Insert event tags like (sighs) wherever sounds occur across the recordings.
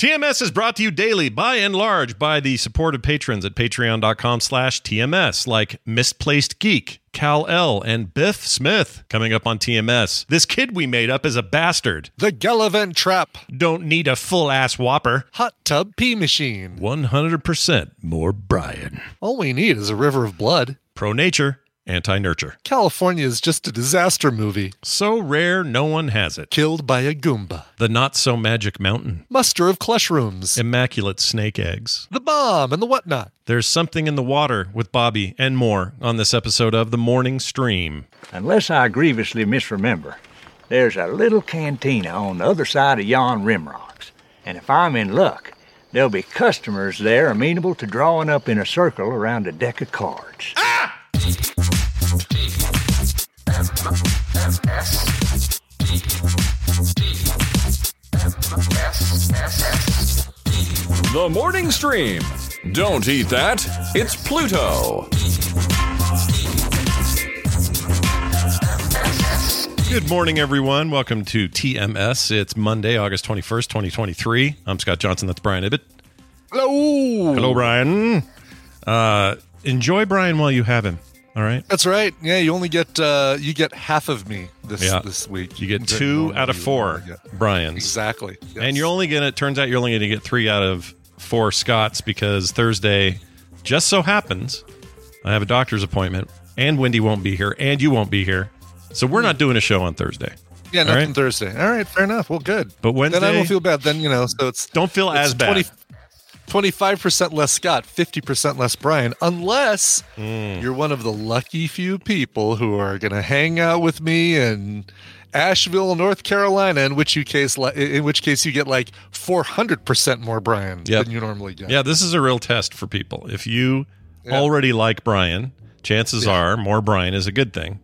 TMS is brought to you daily by and large by the supportive patrons at patreon.com slash TMS, like Misplaced Geek, Cal L, and Biff Smith coming up on TMS. This kid we made up is a bastard. The Galavant Trap. Don't need a full ass whopper. Hot Tub Pee Machine. 100% more Brian. All we need is a river of blood. Pro nature, anti nurture. California is just a disaster movie. So rare, no one has it. Killed by a Goomba. The not so magic mountain. Muster of Clushrooms. Immaculate snake eggs. The bomb and the whatnot. There's something in the water with Bobby and more on this episode of The Morning Stream. Unless I grievously misremember, there's a little cantina on the other side of yon rimrocks. And if I'm in luck, there'll be customers there amenable to drawing up in a circle around a deck of cards. Ah! The morning stream. Don't eat that. It's Pluto. Good morning, everyone. Welcome to TMS. It's Monday, August 21st, 2023. I'm Scott Johnson. That's Brian Ibbett. Hello. Hello, Brian. Uh, enjoy Brian while you have him. All right. That's right. Yeah, you only get uh, you get half of me this Yeah. this week. You get two out of four Brian. Exactly. Yes. And you're only going to, It turns out you're only going to get three out of four Scots because Thursday just so happens I have a doctor's appointment and Wendy won't be here and you won't be here. So we're not doing a show on Thursday. yeah, nothing right. Thursday. All right, fair enough. Well, good. But Wednesday, Then I don't feel bad. Then you know, so it's don't feel as it's bad. 25 percent less Scott, fifty percent less Brian, unless Hmm. you're one of the lucky few people who are going to hang out with me in Asheville, North Carolina. In which you case, in which case you get like four hundred percent more Brian Yep. than you normally get. Yeah, this is a real test for people. If you Yeah. already like Brian, chances Yeah. are more Brian is a good thing.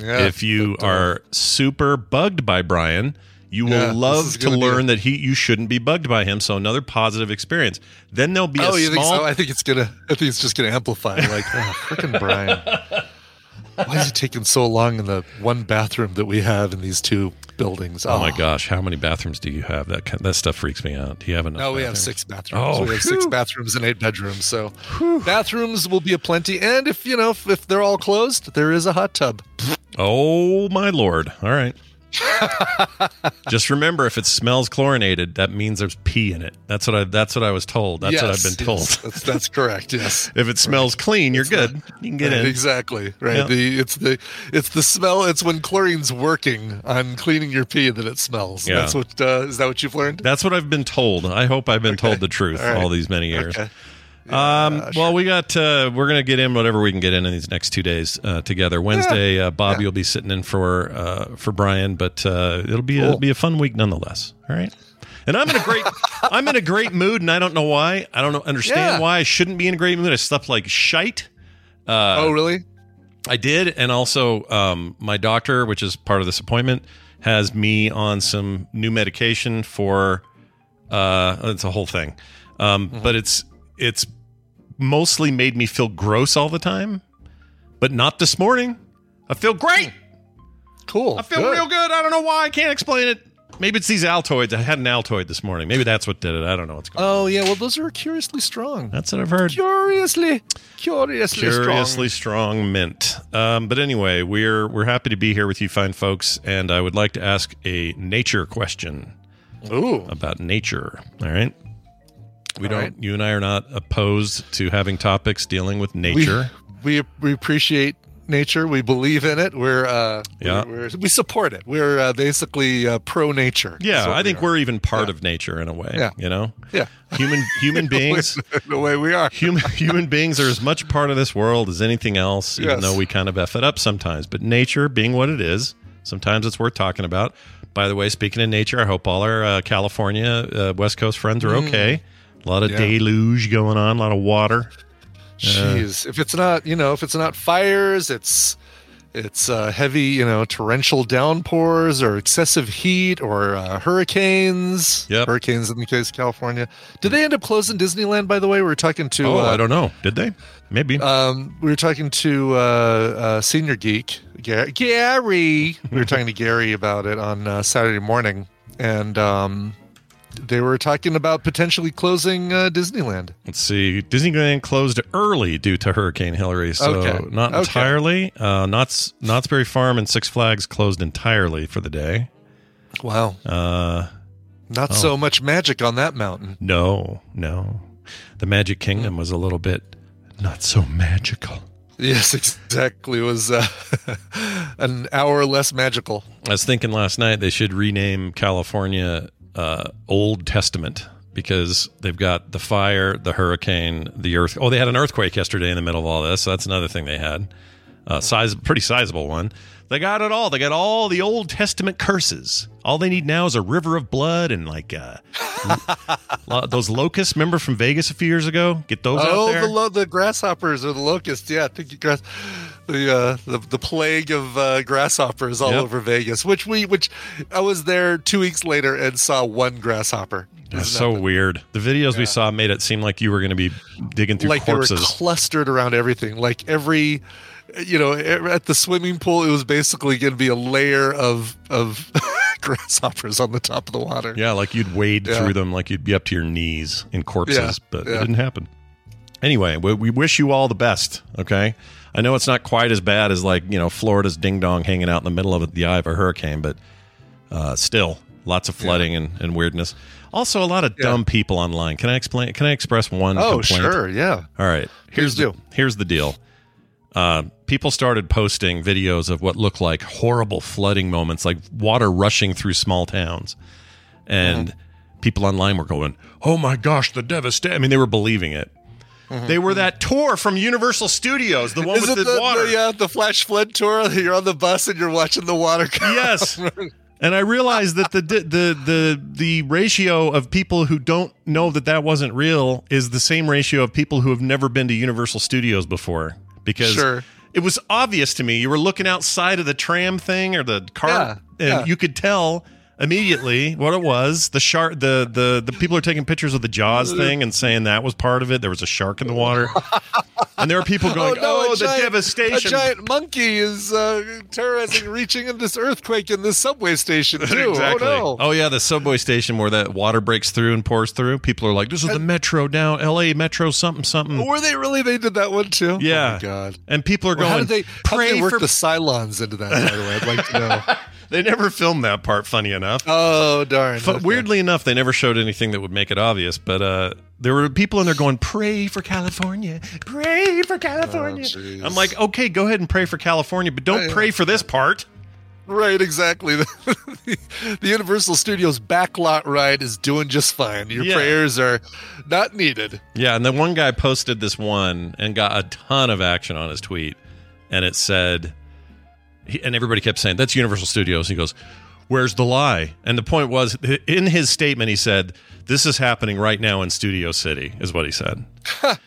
Yeah, if you uh, are super bugged by Brian, you will Yeah, love to be learn that he you shouldn't be bugged by him. So another positive experience. Then there'll be Oh, you think so? I think it's gonna. I think it's just gonna amplify. Like, oh, freaking Brian. (laughs) Why is it taking so long in the one bathroom that we have in these two buildings? Oh my ah. gosh, how many bathrooms do you have? That kind, that stuff freaks me out. Do you have enough? No, we have six bathrooms. Oh, we have six bathrooms and eight bedrooms. So bathrooms will be a plenty. And if you know, if, if they're all closed, there is a hot tub. Oh my lord! All right. (laughs) Just remember, if it smells chlorinated, that means there's pee in it. That's what I. That's what I was told. That's what I've been told. yes, that's, that's correct. Yes. (laughs) If it smells clean, you're good. you can get Right, in. Exactly. Right. Yeah. The it's the it's the smell. It's when chlorine's working on cleaning your pee that it smells. Yeah. That's what. Uh, is that what you've learned? That's what I've been told. I hope I've been told the truth All right. all these many years. Okay. Um, well, we got uh, we're gonna get in whatever we can get in in these next two days uh, together. Wednesday, uh, Bobby Yeah. will be sitting in for uh, for Brian, but uh, it'll be a, Cool. be a fun week nonetheless. All right. And I'm in a great (laughs) I'm in a great mood, and I don't know why. I don't know, understand Yeah. why I shouldn't be in a great mood. I slept like shite. Uh, oh, really? I did, and also um, my doctor, which is part of this appointment, has me on some new medication for. Uh, it's a whole thing, um, Mm-hmm. but it's it's mostly made me feel gross all the time, but not this morning. I feel great. Cool. I feel Good. real good. I don't know why. I can't explain it. Maybe it's these Altoids. I had an Altoid this morning. Maybe that's what did it. I don't know what's going. on. Oh yeah. Well, those are curiously strong. That's what I've heard. Curiously, curiously, curiously strong, mint. Um, but anyway, we're we're happy to be here with you, fine folks, and I would like to ask a nature question. Ooh. about nature. All right. We All don't. right. You and I are not opposed to having topics dealing with nature. we we appreciate nature. We believe in it. We're uh, Yeah. We're, we're, we support it. We're uh, basically uh, pro nature. yeah, I think we we're even part Yeah. of nature in a way. Yeah. You know, Yeah. human human (laughs) beings. (laughs) the way we are. Human human beings are as much part of this world as anything else, even Yes. though we kind of f it up sometimes. But nature, being what it is, Sometimes it's worth talking about. By the way, speaking of nature, I hope all our uh, California uh, West Coast friends are okay. A lot of Yeah. deluge going on, a lot of water. Jeez, if it's not, you know, if it's not fires, it's it's uh, heavy, you know, torrential downpours or excessive heat or uh, hurricanes. Yep. hurricanes in the case of California. Did they end up closing Disneyland? By the way, we were talking to. Oh, uh, I don't know. Did they? Maybe. Um, we were talking to uh, uh, Senior Geek Ga- Gary. We were talking to Gary about it on uh, Saturday morning, and um, they were talking about potentially closing uh, Disneyland. Let's see. Disneyland closed early due to Hurricane Hilary, so Okay. not Okay. entirely. Uh, Knott's Knott's Berry Farm and Six Flags closed entirely for the day. Wow, Uh, not so much magic on that mountain. no, no. The Magic Kingdom was a little bit not so magical. Yes, (laughs) exactly. It was uh, (laughs) an hour less magical. I was thinking last night they should rename California uh, Old Testament because they've got the fire, the hurricane, the earth. Oh, they had an earthquake yesterday in the middle of all this. So that's another thing they had. Uh, size, pretty sizable one. They got it all. They got all the Old Testament curses. All they need now is a river of blood and like uh, (laughs) lo- those locusts. Remember from Vegas a few years ago? Get those out Oh, the lo- the grasshoppers or the locusts. Yeah, I think you grass the uh, the the plague of uh, grasshoppers all Yep. over Vegas. Which we which I was there two weeks later and saw one grasshopper. It's so weird. The videos we saw made it seem like you were going to be digging through like they were corpses. clustered around everything. Like every, you know, at the swimming pool, it was basically going to be a layer of of (laughs) grasshoppers on the top of the water. Yeah, like you'd wade Yeah. through them, like you'd be up to your knees in corpses, Yeah, but it didn't happen. Anyway, we, we wish you all the best. Okay, I know it's not quite as bad as like you know Florida's ding dong hanging out in the middle of the eye of a hurricane, but uh, still lots of flooding and, and weirdness. Also, a lot of Yeah. dumb people online. Can I explain? Can I express one? Oh, complaint? sure, yeah. All right. Here's the, here's the deal. Uh, people started posting videos of what looked like horrible flooding moments, like water rushing through small towns, and Uh-huh. people online were going, "Oh my gosh, the devastation!" I mean, they were believing it. They were that tour from Universal Studios, the one Is with it the, the, water. the, uh, the flash flood tour? You're on the bus and you're watching the water. come? yes. (laughs) And I realized that the the the the ratio of people who don't know that that wasn't real is the same ratio of people who have never been to Universal Studios before. Because Sure. it was obvious to me. You were looking outside of the tram thing or the car, Yeah, and yeah. you could tell immediately what it was. The shark. The the the people are taking pictures of the Jaws (laughs) thing and saying that was part of it. There was a shark in the water, and there are people (laughs) going, "Oh, no, a the giant- devastation!" A giant monkey is uh, terrorizing, reaching in this earthquake in this subway station (laughs) too. Exactly. Oh no! oh yeah, the subway station where that water breaks through and pours through. People are like, "This is the metro now, L.A. Metro, something, something." Were they really? They did that one too. Yeah. Oh my god. And people are Well, going, how did they? How did they work for." the Cylons into that? By the way, I'd like to know. They never filmed that part. Funny enough. Oh darn! But Okay. weirdly enough, they never showed anything that would make it obvious. But uh, there were people in there going, "Pray for California, pray for California." Oh. I'm like, okay, go ahead and pray for California, but don't Yeah. pray for this part. Right, exactly. (laughs) the Universal Studios backlot ride is doing just fine. Your Yeah. prayers are not needed. Yeah, and then one guy posted this one and got a ton of action on his tweet, and it said, he, and everybody kept saying, "That's Universal Studios." He goes, "Where's the lie?" And the point was, in his statement, he said, "This is happening right now in Studio City," is what he said.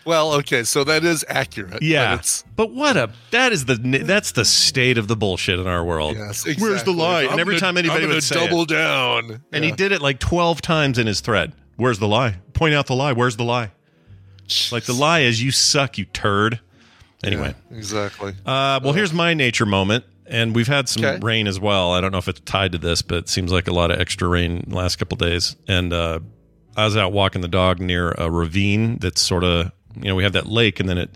Well, okay, so that is accurate. but Yeah, it's, but what a that is the that's the state of the bullshit in our world. yes, Where's the exactly. lie? I'm and every gonna- time anybody I'm would say double it, down, and he did it like twelve times in his thread. Where's the lie? Point out the lie. Where's the lie? Like the lie is you suck, you turd. Anyway, Yeah, exactly. uh, well, here's my nature moment, and we've had some Okay. rain as well. I don't know if it's tied to this, but it seems like a lot of extra rain the last couple days. And uh, I was out walking the dog near a ravine that's sort of you know we have that lake, and then it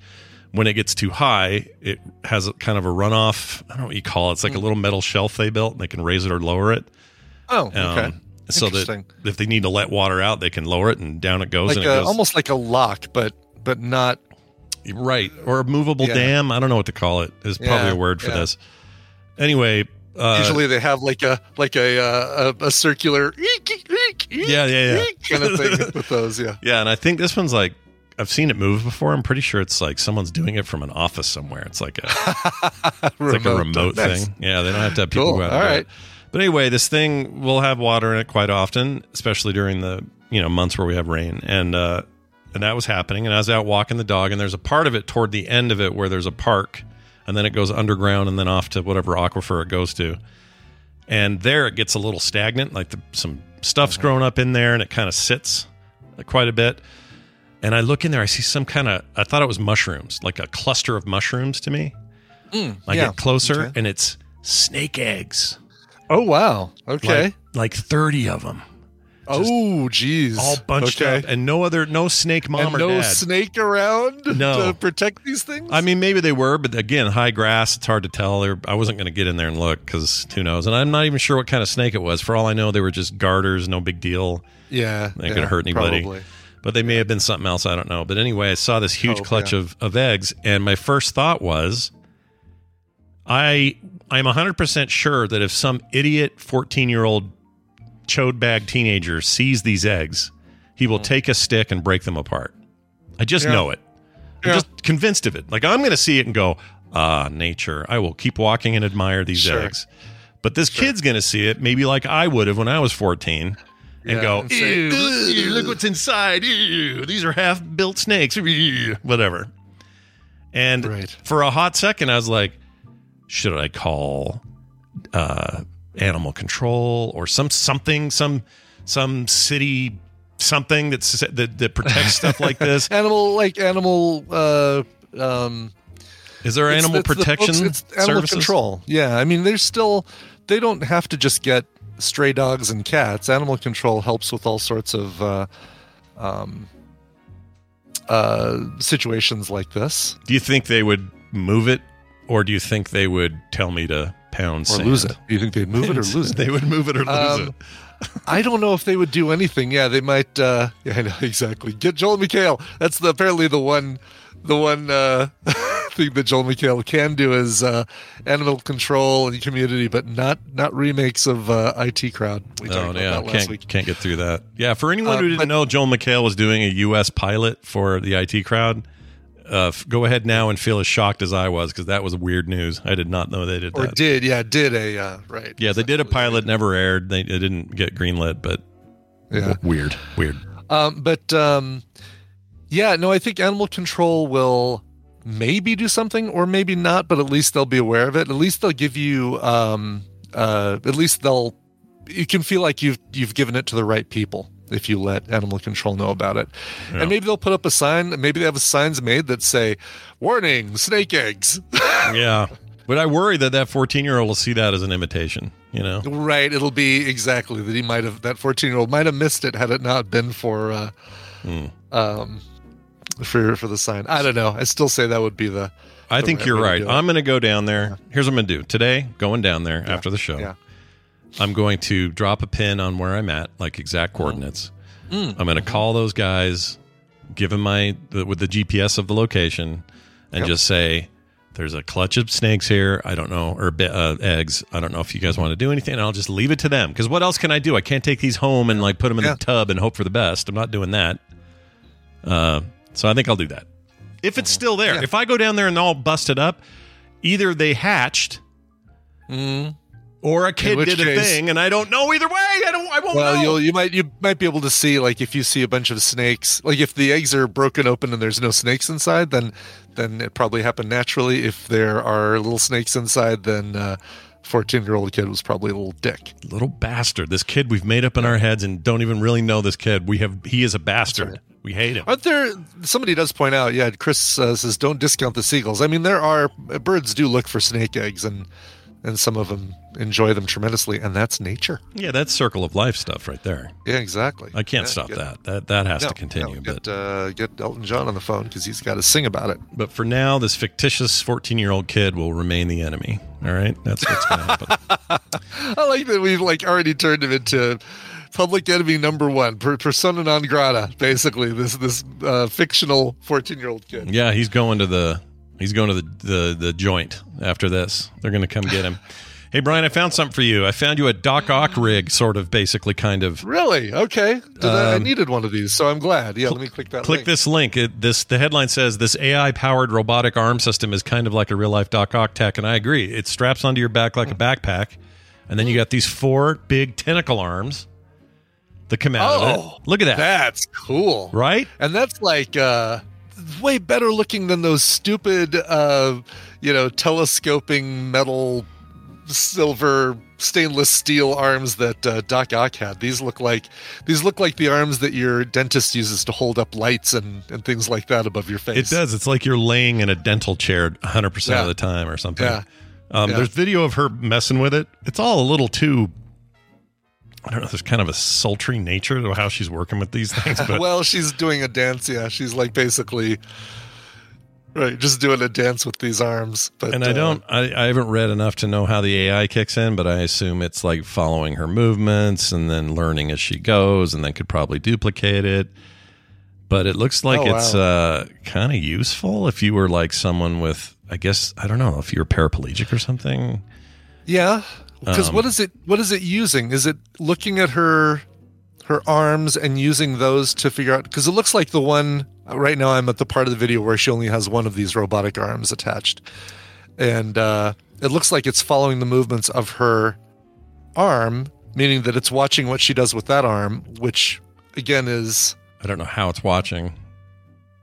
when it gets too high, it has a kind of a runoff. I don't know what you call it. It's like Hmm. a little metal shelf they built, and they can raise it or lower it. oh, Um, okay. So that Interesting. if they need to let water out, they can lower it, and down it goes. like and it a, goes almost like a lock, but but not. right or a movable Yeah. dam. I don't know what to call it. Is probably Yeah, a word for yeah. this. Anyway, uh, Usually they have like a like a uh, a, a circular Yeah, yeah, yeah. kind of thing with (laughs) those. Yeah. Yeah, and I think this one's like I've seen it move before. I'm pretty sure it's like someone's doing it from an office somewhere. It's like a (laughs) it's like a remote Nice. thing. Yeah, they don't have to have people Cool. go out. All right. it. But anyway, this thing will have water in it quite often, especially during the you know months where we have rain. And uh, and that was happening. And I was out walking the dog, and there's a part of it toward the end of it where there's a park, and then it goes underground, and then off to whatever aquifer it goes to. And there it gets a little stagnant, like the, some stuff's uh-huh. grown up in there, and it kind of sits quite a bit. And I look in there, I see some kind of, I thought it was mushrooms, like a cluster of mushrooms to me. Mm, I yeah. get closer, Okay. and it's snake eggs. Oh wow. Okay. Like, like 30 of them, oh geez. all bunched okay. up, and no other, no snake mom and or no dad. snake around No. to protect these things. I mean, maybe they were, but again, high grass. It's hard to tell. They're, I wasn't going to get in there and look because who knows. And I'm not even sure what kind of snake it was. For all I know, they were just garters, no big deal. yeah, They yeah, could hurt anybody. Probably. But they may have been something else. I don't know. But anyway, I saw this huge Oh, clutch yeah. of, of eggs, and my first thought was, I I'm 100 percent sure that if some idiot 14 year old chode bag teenager sees these eggs, he will take a stick and break them apart. I just Hmm. Yeah. know it. I'm Yeah. just convinced of it. Like I'm going to see it and go, ah, nature. I will keep walking and admire these Sure. eggs. But this kid's going to see it, maybe like I would have when I was 14, and Yeah, go, and say, "Ew, ew, look what's inside. Ew, these are half built snakes. Ew," Whatever. And Right. for a hot second, I was like, should I call uh, animal control or some something, some some city something that's that, that protects (laughs) stuff like this? Animal like animal. Uh, um, Is there it's- animal it's the protection folks- it's animal services? control. Yeah, I mean, there's still they don't have to just get stray dogs and cats. Animal control helps with all sorts of uh, um, uh, situations like this, Do you think they would move it, or do you think they would tell me to or sand? lose it. Do you think they'd move it or (laughs) lose it? they would move it or lose Um, it. (laughs) I don't know if they would do anything. Yeah, they might. Uh, yeah, I know (laughs) exactly. Get Joel McHale. That's the, apparently the one, the one uh, thing that Joel McHale can do is uh, animal control and community, but not not remakes of uh, IT Crowd. We Oh talked about yeah, that last can't week. can't get through that. Yeah, for anyone Uh, who didn't but- know, Joel McHale was doing a U.S. pilot for the IT crowd. Uh, f- go ahead now and feel as shocked as I was because that was weird news. I did not know they did Or that. did yeah did a uh, right? yeah, they did a pilot, never aired. They, it didn't get greenlit, but Yeah. weird, weird. Um, but um, yeah, no, I think animal control will maybe do something or maybe not, but at least they'll be aware of it. At least they'll give you, um, uh, at least they'll, you can feel like you've you've given it to the right people if you let animal control know about it. Yeah. And maybe they'll put up a sign. Maybe they have signs made that say, "Warning: Snake eggs." (laughs) yeah, but I worry that that fourteen year old will see that as an imitation. You know, right? It'll be exactly that. He might have that fourteen year old might have missed it had it not been for. Uh, Hmm. um for for the sign i don't know i still say that would be the I think you're right. I'm going to go down there. Here's what I'm going to do today. Going down there after the show. yeah I'm going to drop a pin on where I'm at, like exact Uh-huh. coordinates. Mm. I'm going to call those guys, give them my the, with the GPS of the location, and Yep. just say, "There's a clutch of snakes here. I don't know, or uh, eggs. I don't know if you guys want to do anything." And I'll just leave it to them because what else can I do? I can't take these home and like put them in Yeah. the tub and hope for the best. I'm not doing that. Uh, so I think I'll do that. If it's still there, Yeah. if I go down there and all busted up, either they hatched Mm. Or a kid which did a case- thing, and I don't know either way. I don't. I won't well know. you'll you might you might be able to see like if you see a bunch of snakes like if the eggs are broken open and there's no snakes inside then then it probably happened naturally if there are little snakes inside then uh 14 year old kid was probably a little dick little bastard. This kid we've made up in our heads and don't even really know this kid. We have. He is a bastard. right. We hate him. Aren't there? Somebody does point out. Yeah, Chris uh, says don't discount the seagulls. I mean, there are birds do look for snake eggs, and and some of them enjoy them tremendously, and that's nature. Yeah, that's circle of life stuff right there. Yeah, exactly. I can't Yeah, stop get- that. That that has no, to continue. no, but get, uh, get Elton John on the phone because he's got to sing about it. but for now, this fictitious fourteen-year-old kid will remain the enemy. All right, that's what's to happen. (laughs) I like that we've like already turned him into public enemy number one, persona non grata. Basically, this this uh, fictional fourteen year old kid. yeah, he's going to the he's going to the the, the joint after this. They're going to come get him. (sighs) Hey, Brian, I found something for you. I found you a Doc Ock rig, sort of, basically, kind of. Really? Okay. Did I, I Um, needed one of these, so I'm glad. Yeah, let me click that. Click link. this link. It, this the headline says this AI powered robotic arm system is kind of like a real life Doc Ock tech, and I agree. It straps onto your back like a backpack, and then you got these four big tentacle arms that come out of Oh, it. Look at that, That's cool. right? And that's like uh, way better looking than those stupid, uh, you know, telescoping metal, silver, stainless steel arms that uh, Doc Ock had. These look like these look like the arms that your dentist uses to hold up lights and, and things like that above your face. It does. It's like you're laying in a dental chair 100 percent of the time or something. Yeah. Um, Yeah. There's video of her messing with it. It's all a little too. I don't know. There's kind of a sultry nature to how she's working with these things, (laughs) but well, she's doing a dance. Yeah, she's like basically. Right, just doing a dance with these arms, but and I uh, don't. I, I haven't read enough to know how the AI kicks in, but I assume it's like following her movements and then learning as she goes, and then could probably duplicate it. But it looks like Oh, it's uh, kind of useful if you were like someone with, I guess, I don't know, if you're paraplegic or something. Yeah, because Um, what is it? What is it using? Is it looking at her her arms and using those to figure out? Because it looks like the one right now. I'm at the part of the video where she only has one of these robotic arms attached, and uh, it looks like it's following the movements of her arm, meaning that it's watching what she does with that arm, which again is I don't know how it's watching.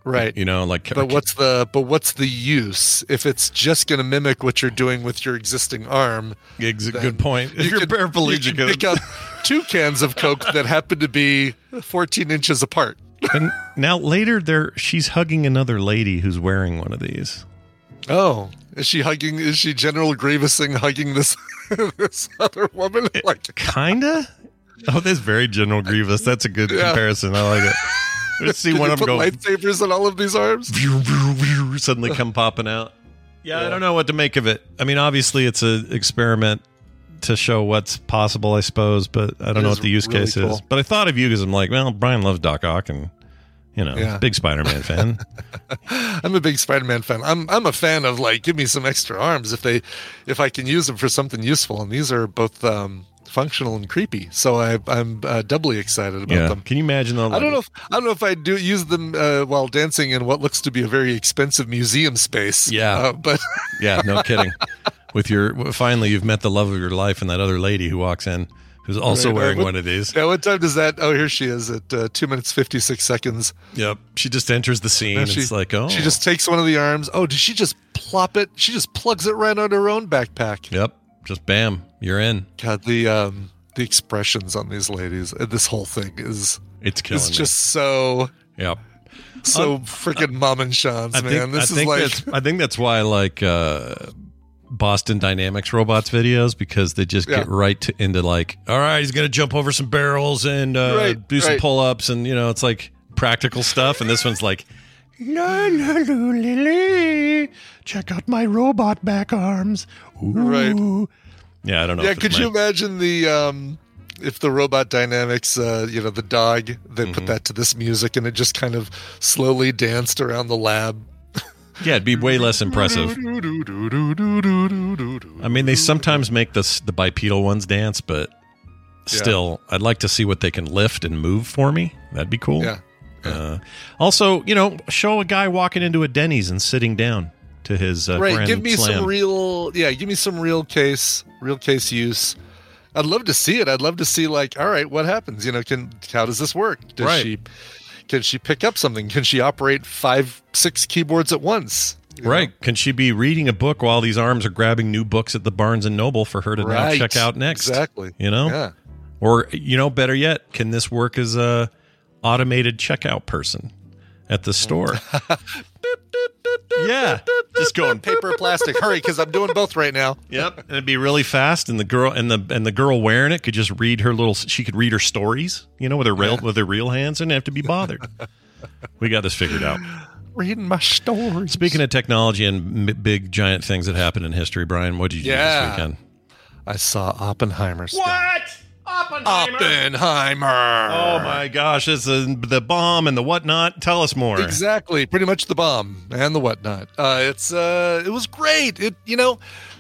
Right. You know, like But what's the but what's the use if it's just going to mimic what you're doing with your existing arm? Ex- good point. If you (laughs) you're could- paraplegic, you could pick up two cans of Coke that happen to be 14 inches apart. and now later there, she's hugging another lady who's wearing one of these. Oh, is she hugging? Is she General Grievousing hugging this (laughs) this other woman? Like, Kinda. Oh, that's very General Grievous. That's a good (laughs) Yeah. comparison. I like it. Let's see did one you of them put go lightsabers on all of these arms? (laughs) suddenly come (laughs) popping out. Yeah, I don't know what to make of it. I mean, obviously it's an experiment to show what's possible, I suppose, but I don't It know what the use really case is. But I thought of you because I'm like, well, Brian loves Doc Ock and you know, Yeah. big Spider-Man fan. (laughs) I'm a big Spider-Man fan. I'm I'm a fan of like give me some extra arms if they if I can use them for something useful. And these are both um, functional and creepy, so I, I'm uh, doubly excited about yeah. them. Can you imagine though? I don't know. If, I don't know if I do use them uh, while dancing in what looks to be a very expensive museum space. Yeah. uh, but (laughs) Yeah, no kidding. (laughs) With your finally, you've met the love of your life, and that other lady who walks in, who's also Right, uh, wearing what- one of these. yeah, what time does that? Oh, here she is at uh, two minutes fifty six seconds. Yep. She just enters the scene. And she- it's like, oh, She just takes one of the arms. Oh, did she just plop it? She just plugs it right on her own backpack. Yep. Just bam, you're in. God, the um, the expressions on these ladies, uh, this whole thing is It's killing me. just so yeah. so freaking mom and Sean's I man. think, this I is think like I think that's why I like uh, Boston Dynamics robots videos because they just get right to, into like, all right, he's gonna jump over some barrels and uh, Right, do some right. pull ups, and you know, it's like practical stuff. And this one's like, la la la lily, check out my robot back arms. Ooh. Right. Yeah, I don't know. yeah. Could you imagine the um, if the robot dynamics, uh, you know, the dog, they Mm-hmm. put that to this music and it just kind of slowly danced around the lab. Yeah, it'd be way less impressive. I mean, they sometimes make this the bipedal ones dance, but still, I'd like to see what they can lift and move for me. That'd be cool. Yeah. Uh, also, you know, show a guy walking into a Denny's and sitting down to his uh, right give me slam. some real yeah give me some real case real case use i'd love to see it i'd love to see like all right what happens you know can how does this work does Right. she can she pick up something can she operate five six keyboards at once You know? Right? Can she be reading a book while these arms are grabbing new books at the Barnes and Noble for her to now check out next? exactly You know, yeah or you know, better yet, can this work as a automated checkout person at the store? (laughs) yeah, just going paper or plastic hurry because i'm doing both right now Yep, and it'd be really fast, and the girl and the and the girl wearing it could just read her little. She could read her stories, you know, with her real with her real hands, and have to be bothered. we got this figured out. (laughs) reading my stories Speaking of technology and m- big giant things that happened in history, Brian, what did you do this weekend? i saw oppenheimer stuff. What? Oppenheimer. oppenheimer Oh my gosh, it's the the bomb and the whatnot. Tell us more. Exactly, pretty much the bomb and the whatnot. Uh, it's uh, it was great. It you know,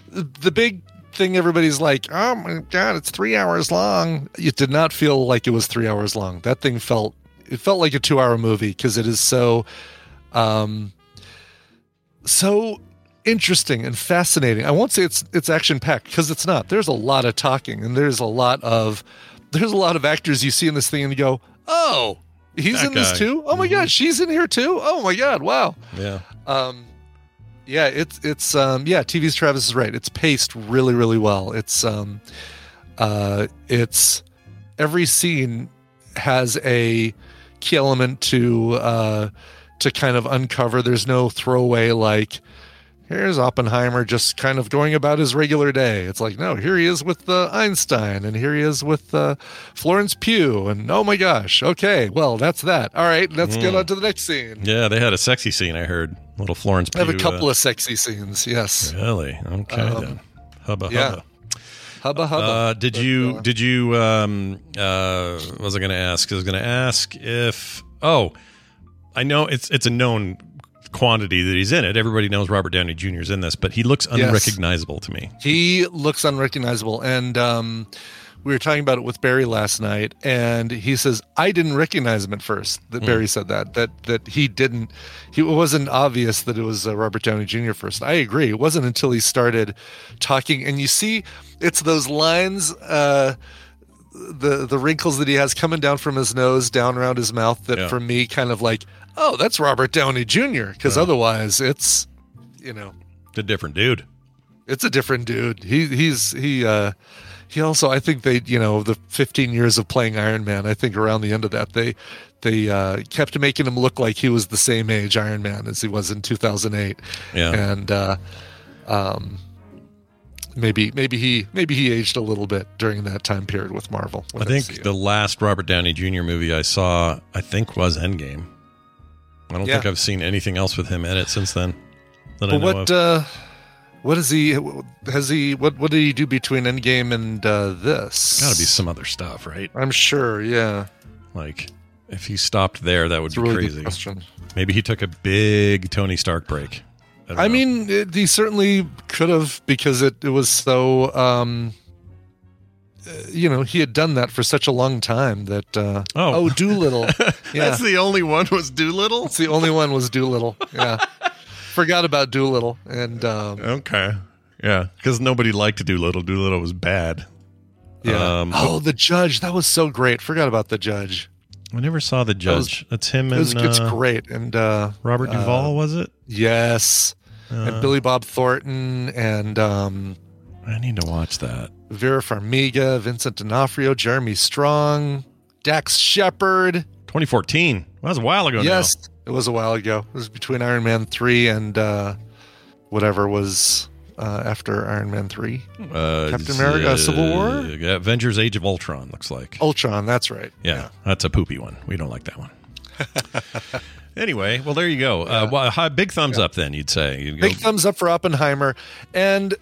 the, the big thing everybody's like, oh my god, it's three hours long. It did not feel like it was three hours long. That thing felt it felt like a two hour movie because it is so um so interesting and fascinating. I won't say it's it's action packed because it's not. There's a lot of talking and there's a lot of there's a lot of actors you see in this thing and you go, oh, he's That in this too. Oh my god, she's in here too. Oh my god, wow. Yeah. Um, yeah, it's it's um, yeah. TV's Travis is right. It's paced really really well. It's um, uh, it's every scene has a key element to uh, to kind of uncover. There's no throwaway like. Here's Oppenheimer just kind of going about his regular day. It's like, no, here he is with uh, Einstein, and here he is with uh, Florence Pugh, and oh my gosh, okay, well, that's that. All right, let's get on to the next scene. Yeah, they had a sexy scene. I heard little Florence. Pugh. I have a couple uh, of sexy scenes, yes. Really? Okay Um, then. Hubba yeah. hubba. Hubba hubba. Uh, did you did you um uh what was I going to ask? I was going to ask if oh, I know it's it's a known quantity that he's in it. Everybody knows Robert Downey Jr. is in this, but he looks Yes. unrecognizable to me. He looks unrecognizable, and um, we were talking about it with Barry last night, and he says I didn't recognize him at first. That Barry said that that that he didn't. He it wasn't obvious that it was uh, Robert Downey Jr. First, I agree. It wasn't until he started talking, and you see, it's those lines. Uh, the the wrinkles that he has coming down from his nose down around his mouth that Yeah. for me kind of like oh that's Robert Downey Jr. because otherwise it's you know it's a different dude. it's a different dude. He he's he uh he also I think they you know the 15 years of playing Iron Man. I think around the end of that they they uh, kept making him look like he was the same age Iron Man as he was in 2008. Yeah. And uh, um, maybe maybe he maybe he aged a little bit during that time period with Marvel. I think MCU. the last Robert Downey Jr. movie I saw, I think, was Endgame. I don't Yeah. think I've seen anything else with him in it since then. I But what uh, what is he? Has he? What what did he do between Endgame and uh, this? Got to be some other stuff, right? I'm sure. Yeah, Like, if he stopped there, that would it's be really crazy. question. Maybe he took a big Tony Stark break. don't I mean, it, he certainly could have because it, it was so. Um, you know, he had done that for such a long time that. Uh, Oh. oh, Dolittle. (laughs) yeah, that's the only one was Dolittle. That's the only one was Dolittle. Yeah, forgot about Dolittle, and um, Okay, yeah, because nobody liked to Dolittle. Dolittle was bad. yeah. Um, oh, the judge. That was so great. Forgot about the judge. I never saw the was- judge. That's him It and it's uh, great, and uh, Robert uh, Duvall. was it? yes, Uh, and Billy Bob Thornton, and um, I need to watch that. Vera Farmiga, Vincent D'Onofrio, Jeremy Strong, Dax Shepard. 2014. Well, that was a while ago. yes, it was a while ago. It was between Iron Man three and uh, whatever was uh, after Iron Man three. Uh, Captain America, uh, Civil War? Avengers: Age of Ultron. Looks like. Ultron. That's right. Yeah, that's a poopy one. We don't like that one. (laughs) anyway, well, there you go. Uh, well, big thumbs up then. You'd say. You'd go- Big thumbs up for Oppenheimer. And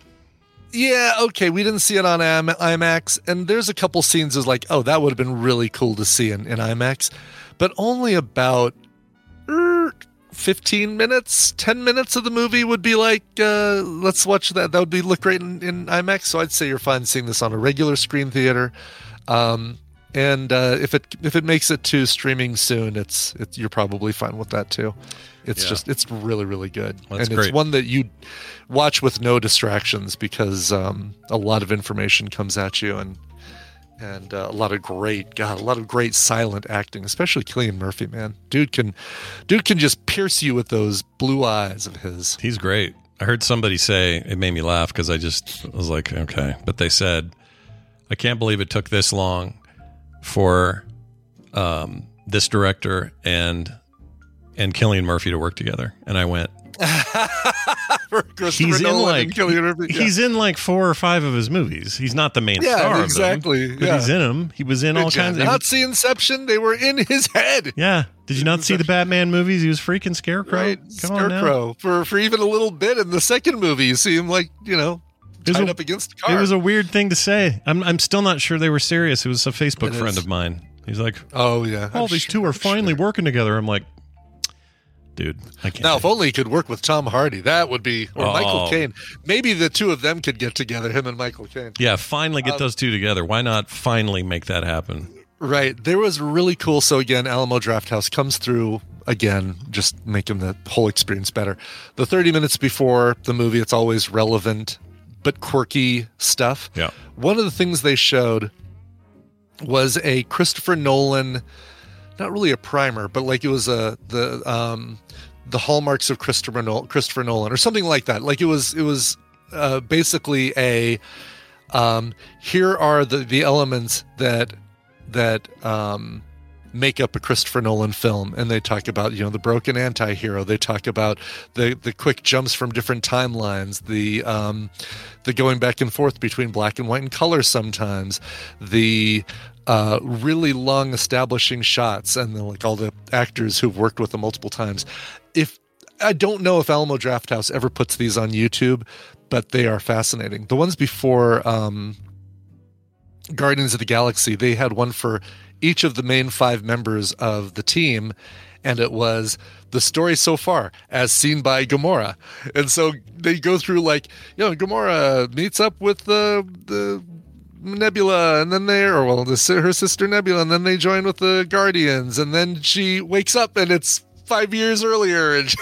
yeah, okay, we didn't see it on IMAX. And there's a couple scenes is like, oh, that would have been really cool to see in, in IMAX. But only about er, 15 minutes, 10 minutes of the movie would be like, uh, let's watch that. That would be look great in, in IMAX. So I'd say you're fine seeing this on a regular screen theater. Um, and uh, if it if it makes it to streaming soon, it's, it's you're probably fine with that too. It's Yeah. just it's really really good, That's and great. it's one that you watch with no distractions because um, a lot of information comes at you and and uh, a lot of great God, a lot of great silent acting, especially Cillian Murphy. Man, dude can dude can just pierce you with those blue eyes of his. He's great. I heard somebody say it made me laugh because I just was like, okay. But they said, I can't believe it took this long for um, this director and and Cillian Murphy to work together. And I went, (laughs) he's in Nolan like Murphy. Yeah. he's in like four or five of his movies. He's not the main Yeah, star, exactly, Of them, but yeah. he's in them. He was in all Did kinds of. not see Inception? They were in his head. yeah. Did you not see the Batman movies? He was freaking Scarecrow. Right, Come on. Scarecrow for for even a little bit in the second movie. You see him like you know tied a- up against a car. It was a weird thing to say. I'm I'm still not sure they were serious. It was a Facebook It friend is. of mine. He's like, oh yeah, "Oh, I'm these sure- two are finally sure. working together." I'm like, dude. I can't. Now, if only he could work with Tom Hardy, that would be, or Oh. Michael Caine. Maybe the two of them could get together, him and Michael Caine. yeah, finally Um, get those two together. Why not finally make that happen? Right. There was really cool. So again, Alamo Drafthouse comes through again, just making the whole experience better. The 30 minutes before the movie, it's always relevant but quirky stuff. Yeah. One of the things they showed was a Christopher Nolan, not really a primer, but like it was a the um the hallmarks of Christopher Nolan, Christopher Nolan or something like that. Like it was it was uh, basically a um here are the the elements that that um make up a Christopher Nolan film and they talk about you know the broken anti-hero. They talk about the the quick jumps from different timelines the um the going back and forth between black and white and color sometimes the uh really long establishing shots and then like all the actors who've worked with them multiple times. If I don't know if Alamo Drafthouse ever puts these on YouTube but they are fascinating. The ones before um Guardians of the Galaxy, they had one for each of the main five members of the team, and it was the story so far as seen by Gamora. And so they go through like, you know, Gamora meets up with the the Nebula, and then they, or well, the, her sister Nebula, and then they join with the Guardians, and then she wakes up and it's five years earlier, and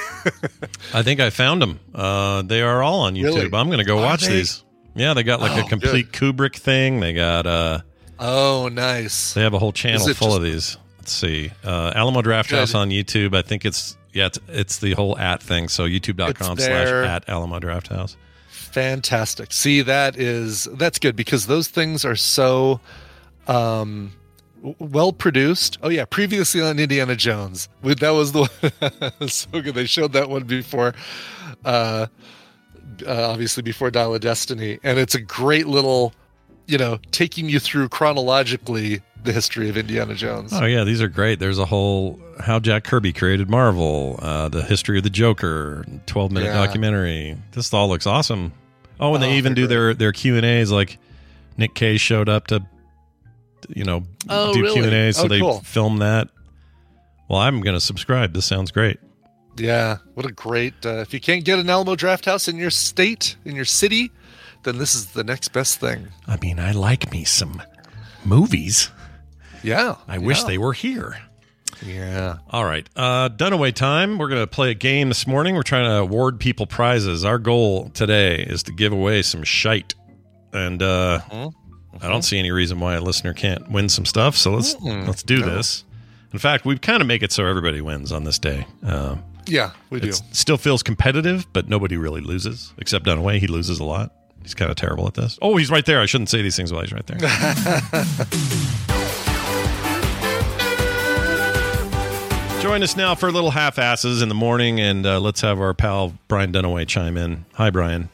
(laughs) I think I found them. Uh, they are all on YouTube. Really? I'm going to go Are watch they? these. Yeah, they got like Oh, a complete Kubrick thing. They got uh, oh, nice. they have a whole channel full just- of these. Let's see, uh, Alamo Draft House on YouTube. I think it's yeah, it's, it's the whole at thing. So youtube.com slash at Alamo Draft House. Fantastic. See, that is that's good because those things are so um well produced. Oh yeah, previously on Indiana Jones. That was the one (laughs) so good. They showed that one before uh, uh obviously before Dial of Destiny and it's a great little you know, taking you through chronologically the history of Indiana Jones. Oh yeah, these are great. There's a whole how Jack Kirby created Marvel, uh, the history of the Joker, 12 minute Yeah. documentary. This all looks awesome. Oh, and they Oh, even do they're their their Q and A's. Like Nick Cage showed up to, you know, Oh, do really? Q and A's, so Oh, they cool. film that. Well, I'm going to subscribe. This sounds great. Yeah, what a great! Uh, if you can't get an Alamo Draft House in your state, in your city, then this is the next best thing. I mean, I like me some movies. Yeah, I wish yeah. they were here. Yeah. All right. Uh, Dunaway time. We're going to play a game this morning. We're trying to award people prizes. Our goal today is to give away some shite. And uh, I don't see any reason why a listener can't win some stuff. So let's let's do this. In fact, we kind of make it so everybody wins on this day. Uh, Yeah, we do. it still feels competitive, but nobody really loses except Dunaway. He loses a lot. He's kind of terrible at this. Oh, he's right there. I shouldn't say these things while he's right there. (laughs) Join us now for a little half asses in the morning, and uh, let's have our pal Brian Dunaway chime in. Hi, Brian.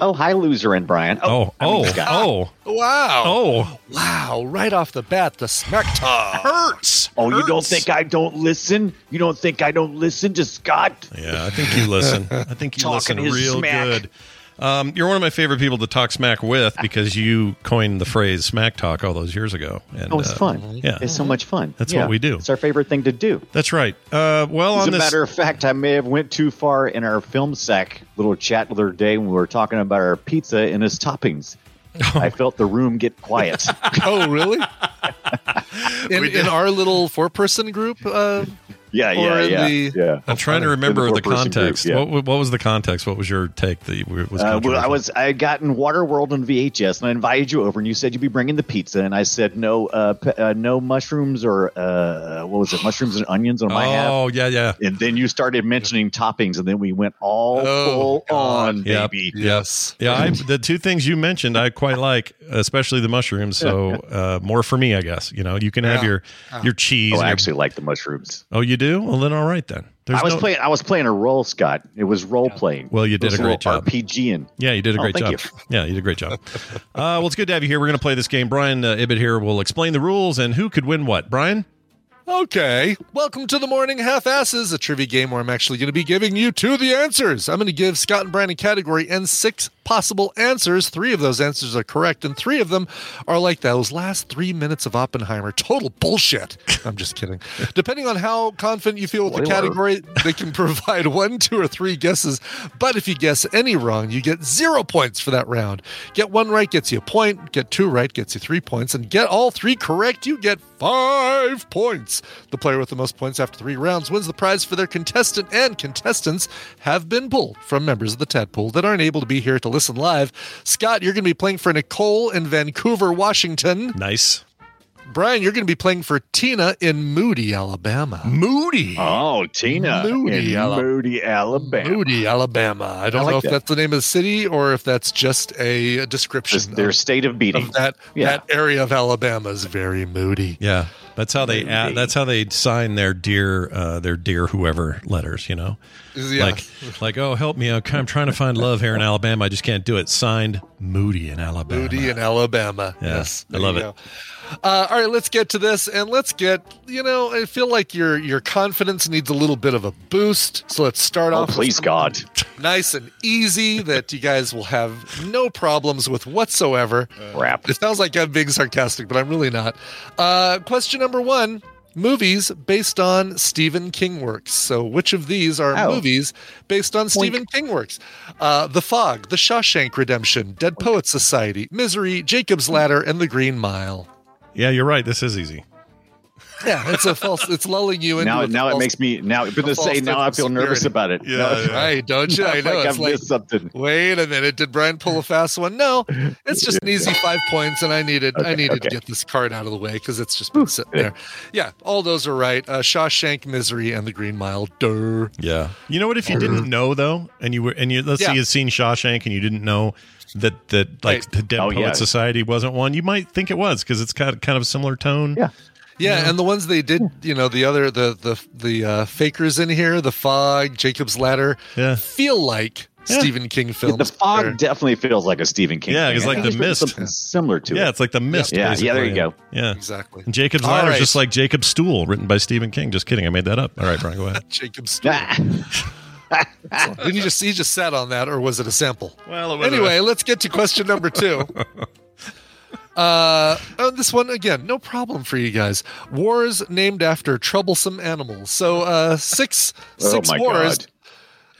Oh, hi, loser and Brian. Oh, I mean, oh, oh, Wow. oh, Wow. Right off the bat, the smack talk. hurts. Oh, you don't think I don't listen? You don't think I don't listen to Scott? Yeah, I think you listen. I think you Talking listen real smack. good. Um, you're one of my favorite people to talk smack with because you coined the phrase "smack talk" all those years ago. And, Oh, it's uh, fun. Yeah, It's so much fun. That's Yeah. what we do. It's our favorite thing to do. that's right. Uh, well, As on a this, matter of fact, I may have went too far in our film sack little chat the other day when we were talking about our pizza and its toppings. (laughs) I felt the room get quiet. (laughs) oh, really? (laughs) in, in our little four-person group, uh, yeah, yeah, yeah, the- yeah. I'm trying to remember the, four-person group, context. yeah. what, what was the context? What was your take that was Uh, well, I was I had gotten Waterworld on VHS, and I invited you over, and you said you'd be bringing the pizza, and I said no, uh, p- uh, no mushrooms or uh, what was it, mushrooms and onions on my half. Oh yeah, yeah. And then you started mentioning toppings, and then we went all Oh, full God. on, Yep. baby. yes. Yeah, I, the two things you mentioned I quite like, especially the mushrooms. So (laughs) uh, more for me, I guess. You know, you can have Yeah. your your cheese. Oh, and I your- actually like the mushrooms. oh, you do? Well, then all right then. There's I was no- playing. I was playing a role, Scott. It was role playing. Well, you did It was a great little job. RPGing. Yeah, you did a Oh, great thank job. (laughs) Yeah, you did a great job. uh, well, it's good to have you here. We're going to play this game. Brian uh, Ibbett here will explain the rules and who could win what. Brian? Okay. Welcome to the Morning Half Asses, a trivia game where I'm actually going to be giving you two of the answers. I'm going to give Scott and Brian a category and six possible answers. Three of those answers are correct, and three of them are like those last three minutes of Oppenheimer. Total bullshit. I'm just kidding. (laughs) Depending on how confident you feel with the category, they can provide (laughs) one, two, or three guesses. But if you guess any wrong, you get zero points for that round. Get one right gets you a point, get two right gets you three points, and get all three correct, you get five points. The player with the most points after three rounds wins the prize for their contestant, and contestants have been pulled from members of the Tadpool that aren't able to be here to listen live. Scott, you're going to be playing for Nicole in Vancouver, Washington. Nice. Brian, you're going to be playing for Tina in Moody, Alabama. Moody. Oh, Tina. Moody, in Ala- Moody, Alabama. Moody, Alabama. I don't I like know if that. that's the name of the city or if that's just a description Just their of, state of beating. of that. Yeah. That area of Alabama is very moody. Yeah, that's how they add, that's how they sign their dear uh, their dear whoever letters. You know, Yeah. like like oh help me, I'm I'm trying to find love here in Alabama. I just can't do it. Signed Moody in Alabama. Moody in Alabama. Yeah, yes, I love it. go. Uh, all right, let's get to this, and let's get. You know, I feel like your your confidence needs a little bit of a boost. So let's start oh, off. please, something God. (laughs) nice and easy that you guys will have no problems with whatsoever. Crap. It sounds like I'm being sarcastic, but I'm really not. Uh, question number one movies based on Stephen King works. So, which of these are Oh. movies based on Stephen King works? Uh, the Fog, The Shawshank Redemption, Dead Poets Society, Misery, Jacob's Ladder, and The Green Mile. Yeah, you're right. This is easy. Yeah, it's a false. It's lulling you into Now, a now it makes me now. But a to say now, I sense of feel nervous about it. Yeah, No, yeah. Right, don't you? (laughs) I know. like it's I've like, missed something. wait a minute. Did Brian pull a fast one? No, it's just an easy five points, and I needed I Okay, needed to get this card out of the way because it's just been sitting there. Yeah, all those are right. Uh, Shawshank, Misery, and The Green Mile. Durr. Yeah. You know what? If you didn't know though, and you were, and you let's Yeah. say you'd seen Shawshank and you didn't know that that like Right. the Dead Oh, Poet yeah. Society wasn't one, you might think it was because it's got kind of a similar tone. Yeah. Yeah, and the ones they did, you know, the other the the the uh, fakers in here, The Fog, Jacob's Ladder, Yeah. feel like Yeah. Stephen King films. The fog They're- definitely feels like a Stephen King. Yeah, thing. it's like think The Mist. something similar to Yeah, it. it's like the mist. Yeah, yeah, there you go. Yeah. Exactly. And Jacob's All Ladder is just like Jacob's Stool, written by Stephen King. Just kidding, I made that up. All right, Brian, go ahead. (laughs) Jacob's. Ah. (laughs) Didn't you just he just sat on that, or was it a sample? Well, it Anyway, let's get to question number two. (laughs) Uh, oh, this one again, no problem for you guys. Wars named after troublesome animals. So, uh, six (laughs) Oh six my wars. God.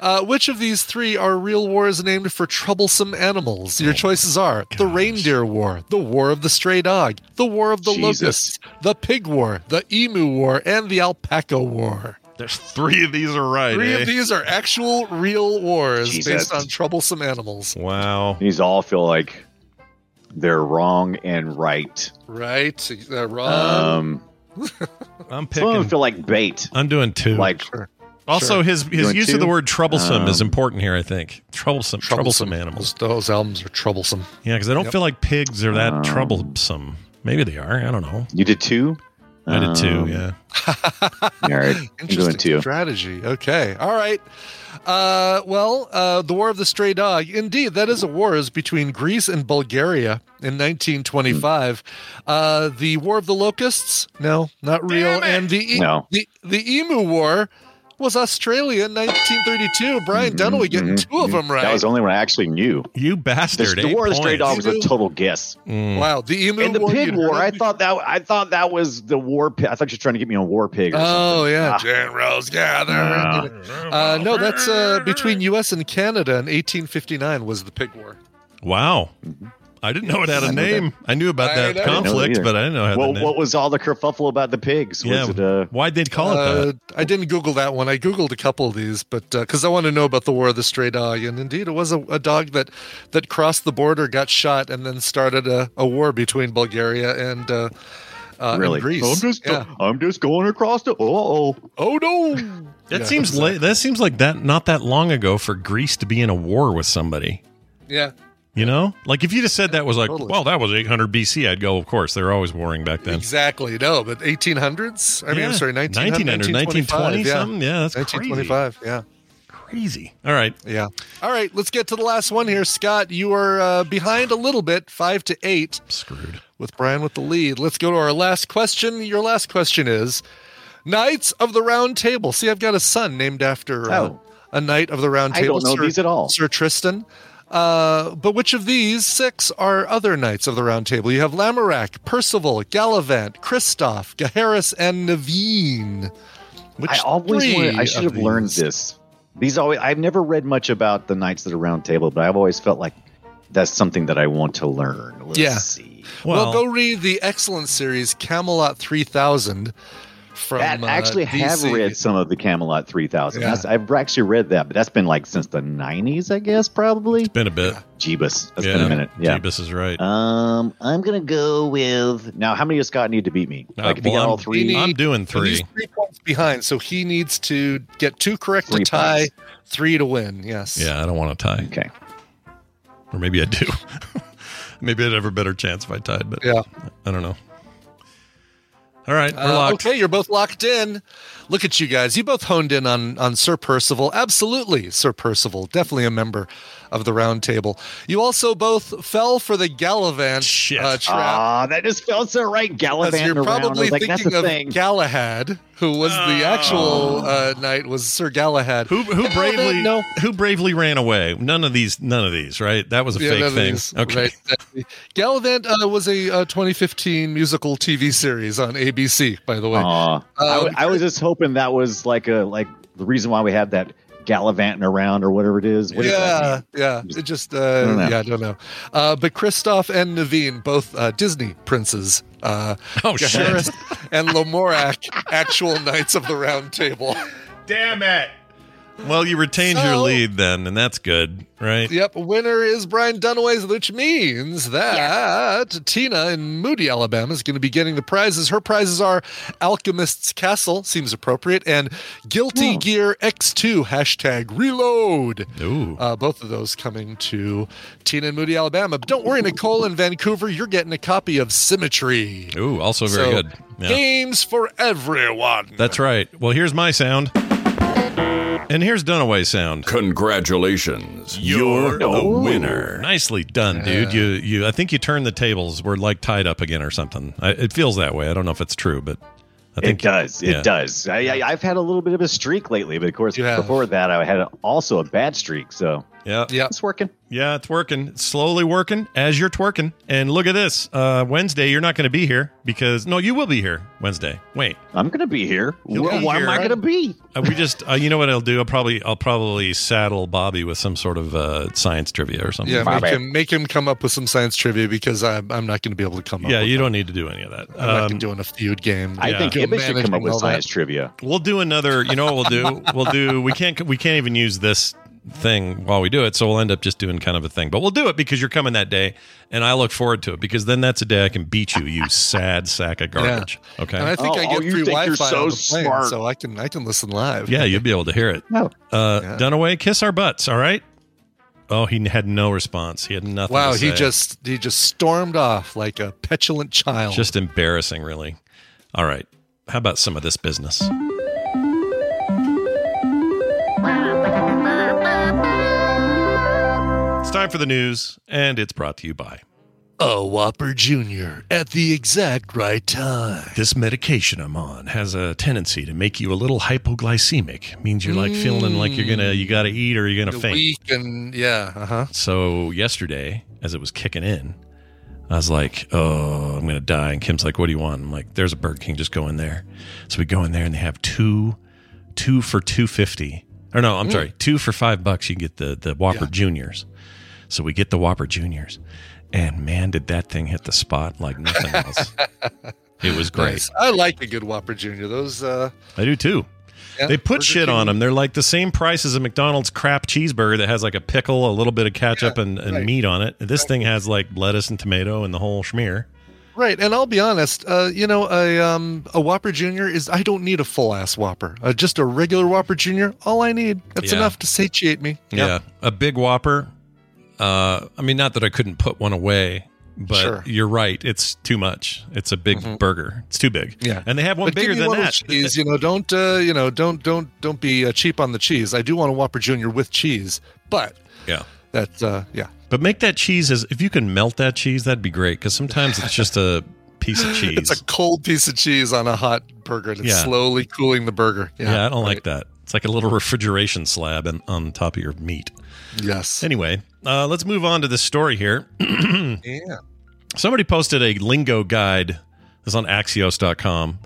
Uh, which of these three are real wars named for troublesome animals? Oh Your choices are the Reindeer War, the War of the Stray Dog, the War of the Jesus. Locusts, the Pig War, the Emu War, and the Alpaca War. there's three of these are right. Three eh? of these are actual real wars Jesus. based on troublesome animals. Wow. These all feel like they're wrong and right. Right? Uh, wrong. Um, (laughs) I'm picking. some of them feel like bait. I'm doing two. Like also, his his Doing use of the word troublesome is Um, important here. I think troublesome, troublesome, animals. Those, those albums are troublesome. Yeah, because I don't Yep. feel like pigs are that Um, troublesome. Maybe they are. I don't know. you did two. I did two. Um, Yeah. All right, I'm doing two. strategy. Okay. All right. Uh, well, uh, the War of the Stray Dog. Indeed, that is a war is between Greece and Bulgaria in 1925. Uh, the War of the Locusts? No, not real. And the, e- No. the the Emu War was Australia in 1932. Brian Dunaway getting two of them right. Mm-hmm. That was the only one I actually knew. You The, bastard. the eight War of the Stray Dog was a total guess. Mm. wow. The Emu And the War. Pig War, I thought that I thought that was the War Pig. I thought you were trying to get me on War Pig. Or Oh something. yeah, Ah. generals gather. Ah. Uh, no, that's uh, between U.S. and Canada in 1859 was the Pig War. Wow. I didn't know it had a name. I knew about that. I conflict, either. but I didn't know it had Well, the name. what was all the kerfuffle about the pigs? yeah. Was it uh, Why'd they call it Uh, that? I didn't Google that one. I Googled a couple of these, but because I want to know about the War of the Stray Dog, and indeed, it was a, a dog that that crossed the border, got shot, and then started a, a war between Bulgaria and uh, uh, really? Greece. I'm just yeah. I'm just going across the. Oh, Oh no! That Yeah, seems exactly. la- that seems like that not that long ago for Greece to be in a war with somebody. Yeah, You know, like if you just said that was like, Totally. well, that was 800 BC, I'd go. Of course, they were always warring back then. exactly. No, but 1800s. I mean, Yeah. I'm sorry, 1900, 1920 Yeah. something. Yeah, that's 1925. Yeah. crazy. All right, Yeah. All right, let's get to the last one here. Scott, you are uh, behind a little bit, five to eight, screwed. with Brian with the lead. Let's go to our last question. Your last question is Knights of the Round Table. See, I've got a son named after uh, Oh. a Knight of the Round Table. I Table. don't know Sir, these at all. Sir Tristan. Uh, but which of these six are other knights of the Round Table? You have Lamorak, Percival, Galavant, Kristoff, Gaheris, and Naveen. Which I always three wanted, I should of have learned this. These always I've never read much about the Knights of the Round Table, but I've always felt like that's something that I want to learn. Let's Yeah. see. Well, Well, go read the excellent series Camelot 3000 from That uh, actually have read some of the Camelot 3000. Yeah. I've actually read that, but that's been like since the 90s, I guess, probably. been a bit. Jeebus. That's yeah, been a minute. Yeah. Jeebus is right. Um, I'm gonna go with now. How many does Scott need to beat me? Uh, Like if he well, got all I'm- three, need- I'm doing So he's three. three points behind, so he needs to get two correct Three to tie, points. three to win. Yes. Yeah, I don't want to tie. okay. Or maybe I do. (laughs) maybe I'd have a better chance if I tied, but Yeah. I don't know. All right, Uh, locked. okay, you're both locked in. Look at you guys. You both honed in on on Sir Percival. Absolutely, Sir Percival. Definitely a member of the round table. You also both fell for the Galavant Shit. uh, trap. Ah, that just felt so right. Because Gallivanting you're probably like, thinking a of thing. Galahad, who was the actual uh, knight, was Sir Galahad. Who who bravely no. who bravely ran away? None of these. None of these. Right? That was a Yeah, fake thing. these, okay. right. Galavant uh, was a uh, 2015 musical TV series on ABC, by the way. Aw. I, Um, w- I was just hoping that was like a like the reason why we had that gallivanting around or whatever it is. What is that yeah, mean? yeah. It just, uh, don't yeah, I don't know. Uh, but Kristoff and Naveen, both uh, Disney princes. Uh, Oh shit! And Lamorak, actual knights of the Round Table. Damn it! Well, you retained your lead then, and that's good, right? Yep, winner is Brian Dunaway's, which means that Tina in Moody, Alabama is going to be getting the prizes. Her prizes are Alchemist's Castle, seems appropriate, and Guilty Gear X2, hashtag reload. Ooh. Uh, both of those coming to Tina in Moody, Alabama. But don't worry, Nicole in Vancouver, you're getting a copy of Symmetry. Ooh, also very So, good. Yeah. Games for everyone. That's right. Well, here's my sound. And here's Dunaway's sound. Congratulations. You're a winner. Nicely done, dude. You you I think you turned the tables. We're like tied up again or something. I, it feels that way. I don't know if it's true, but I think It think does. It yeah. does. I, I, I've had a little bit of a streak lately, but of course, before that, I had also a bad streak. So Yeah. Yeah. it's working. Yeah, it's working. It's slowly working as you're twerking. And look at this. Uh, Wednesday, you're not going to be here because no, you will be here Wednesday. Wait, I'm going to be here. You'll Why be why here. am I going to be? uh, we just uh, you know what I'll do? I'll probably I'll probably saddle Bobby with some sort of uh, science trivia or something. Yeah, make him make him come up with some science trivia because I'm I'm not going to be able to come up. Yeah, you that. don't need to do any of that. I'm not Um, doing a feud game. I Yeah. think You're Ibbott should come up with all that. science trivia. We'll do another. You know what we'll do? We'll do. We can't. We can't even use this thing while we do it. So we'll end up just doing kind of a thing. But we'll do it because you're coming that day, and I look forward to it because then that's a day I can beat you, you (laughs) sad sack of garbage. Okay. And I think Oh, I oh, get you free Wi-Fi so on the plane, smart. so I can I can listen live. yeah, you'll be able to hear it. No. Uh, Yeah. Dunaway, kiss our butts. All right. Oh, he had no response. He had nothing. Wow, to he just he just stormed off like a petulant child. just embarrassing, really. All right. How about some of this business? Time for the news, and it's brought to you by. a Whopper Junior at the exact right time. This medication I'm on has a tendency to make you a little hypoglycemic. Means you're like feeling like you're gonna you gotta eat or you're gonna The faint. week and yeah, uh huh. So yesterday, as it was kicking in, I was like, "Oh, I'm gonna die." And Kim's like, "What do you want?" I'm like, "There's a Burger King. Just go in there." So we go in there, and they have two, two for two fifty. Or no, I'm sorry, two for five bucks. You can get the the Whopper Yeah. Juniors. So we get the Whopper Juniors, and man, did that thing hit the spot like nothing else. (laughs) it was great. Nice. I like a good Whopper Junior. Those uh, I do too. yeah, They put shit on them. They're like the same price as a McDonald's crap cheeseburger that has like a pickle, a little bit of ketchup, Yeah, and, and right. meat on it. This thing has like lettuce and tomato and the whole schmear. Right, and I'll be honest. Uh, you know, a um, a Whopper Junior is. I don't need a full ass Whopper. Uh, just a regular Whopper Junior. All I need. That's Yeah. enough to satiate me. Yeah, a big Whopper. Uh, I mean, not that I couldn't put one away, but Sure. Mm-hmm. you're right. It's too much. It's a big burger. It's too big. Yeah. and they have one But bigger than that. Cheese, you know, don't uh, you know, don't don't don't be uh, cheap on the cheese. I do want a Whopper Junior with cheese, but Yeah. that uh, yeah, But make that cheese as if you can melt that cheese, that'd be great. Because sometimes it's just a piece of cheese. (laughs) it's a cold piece of cheese on a hot burger. and It's Yeah. slowly cooling the burger. yeah, I don't right. like that. It's like a little (laughs) refrigeration slab on, on top of your meat. Yes. Anyway, uh, let's move on to this story here. (clears throat) yeah. Somebody posted a lingo guide. This is on Axios.com.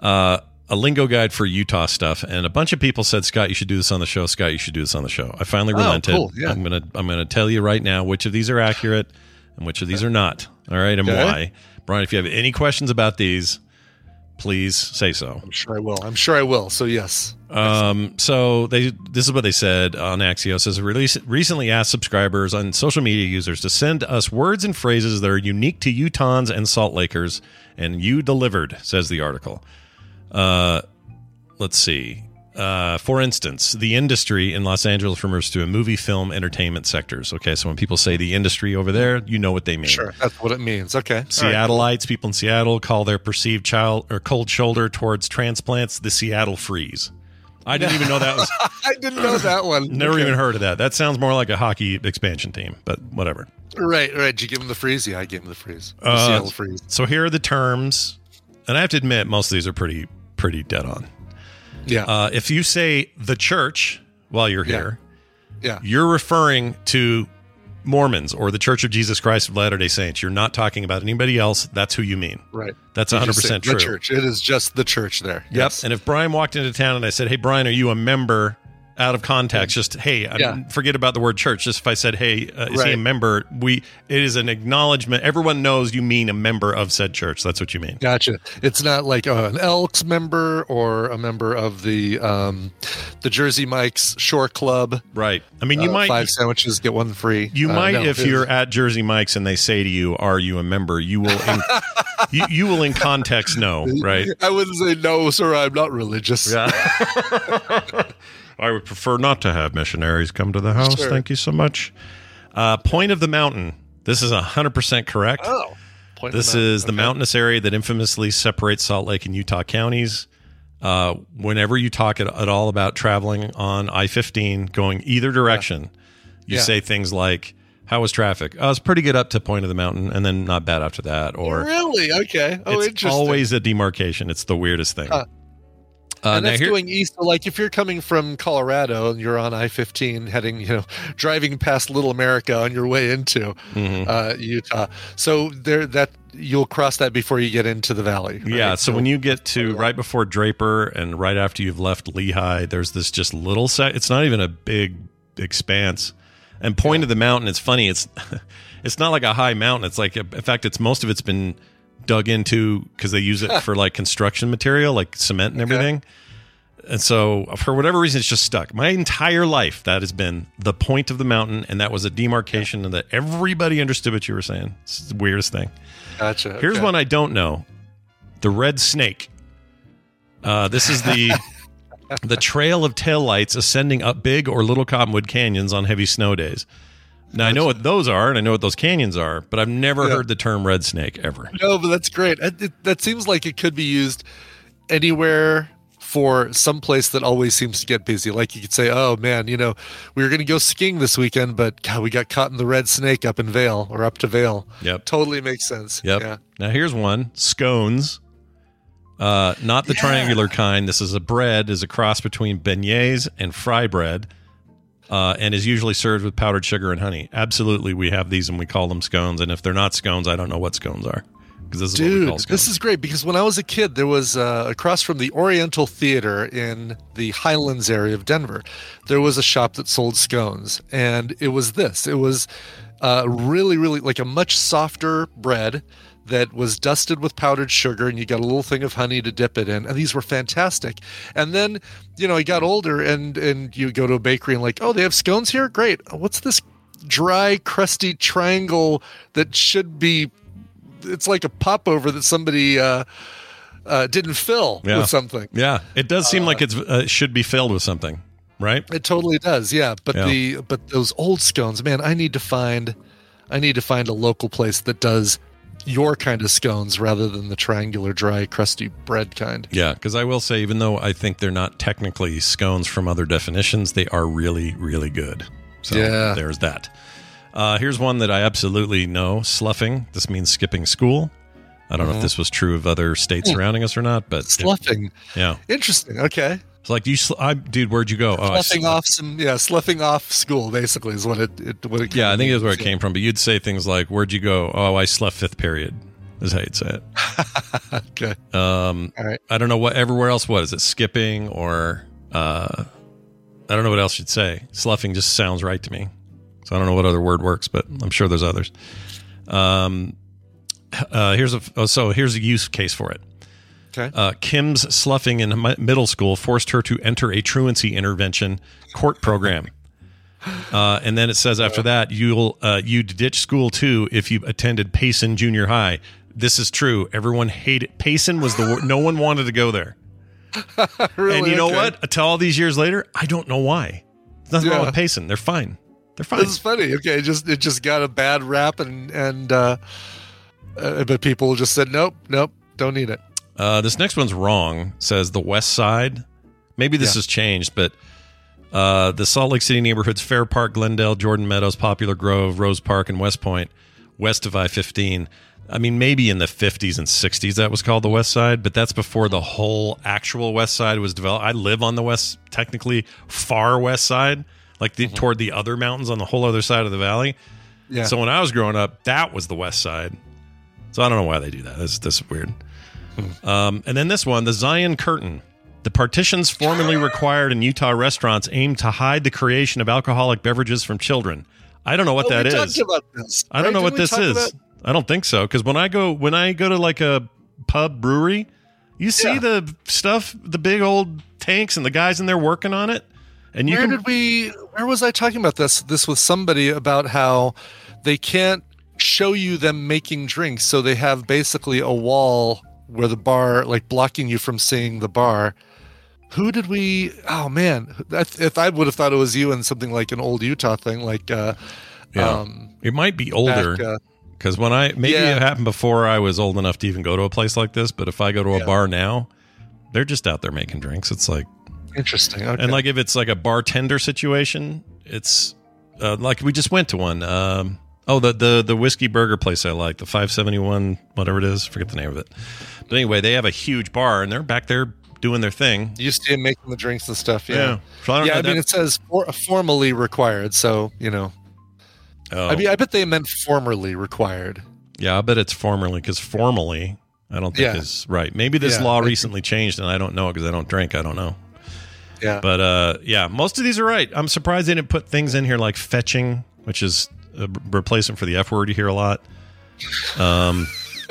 Uh, a lingo guide for Utah stuff, and a bunch of people said, "Scott, you should do this on the show. Scott, you should do this on the show." I finally Oh, relented. cool, yeah. I'm gonna I'm gonna tell you right now which of these are accurate and which of these are not. All right, and Okay. why. Brian, if you have any questions about these, please say so. I'm sure I will. I'm sure I will. So yes. Um, so they this is what they said on Axios as release recently asked subscribers and social media users to send us words and phrases that are unique to Utahns and Salt Lakers, and you delivered, says the article. Uh, let's see. Uh, for instance, the industry in Los Angeles refers to a movie, film, entertainment sectors. Okay, so when people say the industry over there, you know what they mean. Sure. That's what it means. Okay. All right. Seattleites, people in Seattle call their perceived child or cold shoulder towards transplants the Seattle freeze. I didn't even know that was. (laughs) I didn't know that one. (laughs) Never Okay. even heard of that. That sounds more like a hockey expansion team, but whatever. Right, right. Did you give him the freeze? Yeah, I gave him the freeze. The Uh, Seattle freeze. So here are the terms, and I have to admit, most of these are pretty pretty dead on. Yeah. Uh, if you say the church while you're here, yeah. you're referring to Mormons or the Church of Jesus Christ of Latter Day Saints. You're not talking about anybody else. That's who you mean. Right. That's 100 percent true. The church. It is just the church there. Yes. And if Brian walked into town and I said, "Hey, Brian, are you a member?" Out of context, just hey, I Yeah. forget about the word church. Just if I said, "Hey, uh, is he a member?" We it is an acknowledgement. Everyone knows you mean a member of said church. That's what you mean. Gotcha. It's not like uh, an Elks member or a member of the um, the Jersey Mike's Shore Club. Right. I mean, you Uh, might five sandwiches get one free. you Uh, might no, if you're at Jersey Mike's and they say to you, "Are you a member?" You will in, (laughs) you, you will in context know, right? I wouldn't say no, sir. I'm not religious. (laughs) (laughs) I would prefer not to have missionaries come to the house. Sure. Thank you so much. Uh, Point of the Mountain. This is 100% correct. Oh. Point This out. is the mountainous area that infamously separates Salt Lake and Utah counties. Uh, whenever you talk at, at all about traveling on I 15 going either direction, you Yeah. say things like, How was traffic? Oh, it's pretty good up to Point of the Mountain and then not bad after that. Or really okay. Oh, it's interesting. always a demarcation. It's the weirdest thing. Huh. Uh, and that's here- going east. So like if you're coming from Colorado and you're on I-15 heading, you know, driving past Little America on your way into Mhm. uh, Utah. So there, that you'll cross that before you get into the valley. right? Yeah, so when you get to right before Draper and right after you've left Lehi, there's this just little set. It's not even a big expanse. And Point of the Mountain, it's funny. It's (laughs) it's not like a high mountain. It's like in fact, it's most of it's been dug into because they use it (laughs) for like construction material, like cement and everything. And so, for whatever reason, it's just stuck. My entire life, that has been the point of the mountain, and that was a demarcation, and that everybody understood what you were saying. It's the weirdest thing. gotcha. Here's okay. one I don't know: the red snake. Uh, this is the (laughs) the trail of taillights ascending up big or little cottonwood canyons on heavy snow days. Now I know what those are, and I know what those canyons are, but I've never Yeah. heard the term red snake ever. No, but that's great. It, it- that seems like it could be used anywhere for some place that always seems to get busy. Like you could say, "Oh man, you know, we were going to go skiing this weekend, but God, we got caught in the red snake up in Vail or up to Vail." Yep. Totally makes sense. Yep. Yeah. Now here's one: scones. Uh, not the Yeah. triangular kind. This is a bread, is a cross between beignets and fry bread, uh, and is usually served with powdered sugar and honey. Absolutely, we have these and we call them scones. And if they're not scones, I don't know what scones are because this is what we call scones. this is great because when I was a kid, there was uh, across from the Oriental Theater in the Highlands area of Denver, there was a shop that sold scones, and it was this. It was uh, really, really like a much softer bread that was dusted with powdered sugar, and you got a little thing of honey to dip it in, and these were fantastic. And then, you know, I got older, and and you go to a bakery and like, oh, they have scones here, great. What's this dry, crusty triangle that should be it's like a popover that somebody uh, uh, didn't fill Yeah. with something. yeah, it does seem like it uh, should be filled with something, right? It totally does, yeah. But Yeah. the but those old scones, man, I need to find I need to find a local place that does your kind of scones rather than the triangular, dry, crusty bread kind. Yeah, because I will say, even though I think they're not technically scones from other definitions, they are really, really good. So Yeah. there's that. Uh, here's one that I absolutely know sloughing. This means skipping school. I don't know if this was true of other states surrounding us or not, but it- Sloughing. yeah. Interesting. Okay. It's like, you, sl- I, dude, where'd you go? Oh, Sloughing off some, yeah, sloughing off school basically is what it, it what it. Yeah, I think that's where it came from. But you'd say things like, "Where'd you go?" Oh, I slept fifth period. Is how you'd say it. (laughs) Okay, Um, all right. I don't know what everywhere else was. Is it skipping or uh, I don't know what else you'd say. Sloughing just sounds right to me. So I don't know what other word works, but I'm sure there's others. Um, uh, here's a oh, so here's a use case for it. Okay. Uh, Kim's sloughing in middle school forced her to enter a truancy intervention court program. (gasps) Uh, and then it says after that you'll uh, you'd ditch school too if you attended Payson Junior High. This is true. Everyone hated Payson was the no one wanted to go there. (laughs) Really? and you know Okay. what? Until all these years later, I don't know why. There's nothing wrong with Payson. They're fine. They're fine. This is funny. Okay, it just it just got a bad rap, and and uh, uh, but people just said nope, nope, don't need it. Uh, this next one's wrong. Says the West Side. Maybe this Yeah. has changed, but uh, the Salt Lake City neighborhoods: Fair Park, Glendale, Jordan Meadows, Poplar Grove, Rose Park, and West Point, west of I-15. I mean, maybe in the 50s and 60s that was called the West Side, but that's before the whole actual West Side was developed. I live on the west, technically far West Side, like the, toward the other mountains on the whole other side of the valley. Yeah. So when I was growing up, that was the West Side. So I don't know why they do that. This, this weird. Um, and then this one, the Zion Curtain. The partitions formerly required in Utah restaurants aim to hide the creation of alcoholic beverages from children. I don't know what Oh, that we is. about this, I don't right? know what Didn't we this is. about- I don't think so. Because when I go when I go to like a pub brewery, you see Yeah. the stuff, the big old tanks, and the guys in there working on it. And you where can did we? Where was I talking about this? This with somebody about how they can't show you them making drinks, so they have basically a wall where the bar, like blocking you from seeing the bar. Who did we? Oh man, that, if I would have thought it was you and something like an old Utah thing, like uh, Yeah. um, it might be older. back, uh, Because when I maybe Yeah. it happened before I was old enough to even go to a place like this, but if I go to a Yeah. bar now, they're just out there making drinks. It's like interesting. Okay. and like if it's like a bartender situation, it's uh, like we just went to one. Um, oh, the the the whiskey burger place I like, the five seventy one, whatever it is, forget the name of it. But anyway, they have a huge bar and they're back there doing their thing. you see him making the drinks and stuff. Yeah. Yeah. So I Yeah, I mean, it says for, formally required, so you know. oh. I mean, I bet they meant formerly required. Yeah, I bet it's formally because formally, I don't think Yeah. is right. Maybe this Yeah, law recently changed, and I don't know because I don't drink. I don't know. Yeah. But uh, yeah, most of these are right. I'm surprised they didn't put things in here like fetching, which is a replacement for the F word you hear a lot. Um,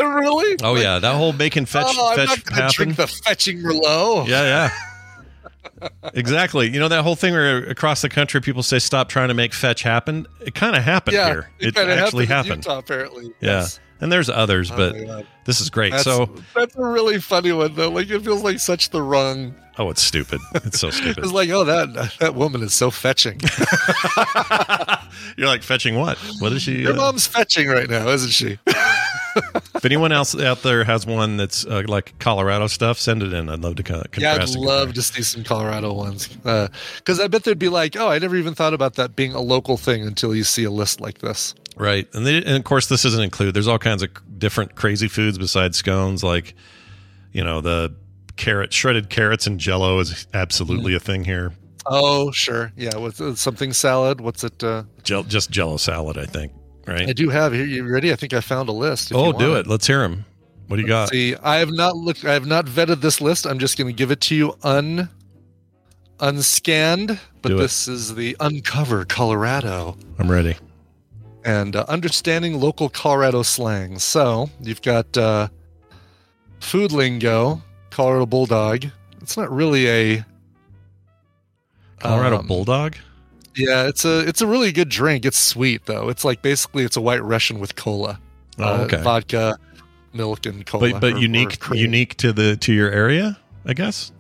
really? oh yeah, that whole making fetch oh, I'm not gonna happen. drink the fetching Merlot. yeah, yeah. exactly. You know that whole thing where across the country people say stop trying to make fetch happen. It kind of happened yeah. here. It, kinda actually happened. happened. Utah, apparently. Yeah. Yes. And there's others, Oh but God. this is great. That's, so, that's a really funny one though. Like it feels like such the wrong. oh, it's stupid. It's so (laughs) stupid. It's like, oh, that that woman is so fetching. (laughs) (laughs) You're like fetching what? What is she? Your uh, mom's fetching right now, isn't she? If anyone else out there has one that's uh, like Colorado stuff, send it in. I'd love to kind of Yeah, I'd love to see some Colorado ones. Because I bet they'd be like, oh, I never even thought about that being a local thing until you see a list like this. Right, and, they, and of course this doesn't include. There's all kinds of different crazy foods besides scones, like you know the carrot shredded carrots and Jello is absolutely a thing here. Oh, sure. Yeah, with uh, something salad. What's it? Uh, Jell- just Jello salad, I think. I do have here. You ready? I think I found a list. if Oh, do it. Let's hear them. What do you got? See, I have not looked. I have not vetted this list. I'm just going to give it to you un unscanned. But this is the Uncover Colorado I'm ready. and uh, understanding local Colorado slang. So you've got uh, food lingo, Colorado Bulldog. It's not really a Colorado um, Bulldog. Yeah, it's a it's a really good drink. It's sweet though. It's like basically it's a White Russian with cola, Oh, uh, vodka, milk, and cola. But but or- or unique cream. unique to the to your area, I guess.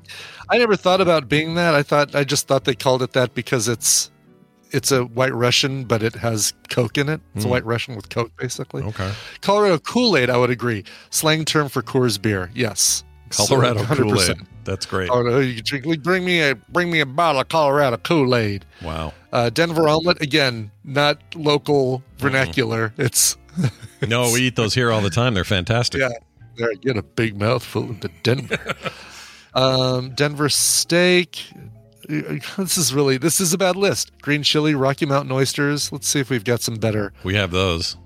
I never thought about being that. I thought I just thought they called it that because it's it's a White Russian, but it has Coke in it. It's a Mm. White Russian with Coke, basically. Okay. Colorado Kool Aid, I would agree. Slang term for Coors beer. Yes, Colorado Kool Aid. 100%. That's great. Colorado, you can drink. Bring me a bring me a bottle of Colorado Kool Aid. Wow. Uh, Denver omelet again, not local vernacular. It's No, we eat those here all the time. They're fantastic. Yeah. there. Get a big mouthful of the Denver. (laughs) Um, Denver steak. This is really this is a bad list. Green chili, Rocky Mountain oysters. Let's see if we've got some better. We have those.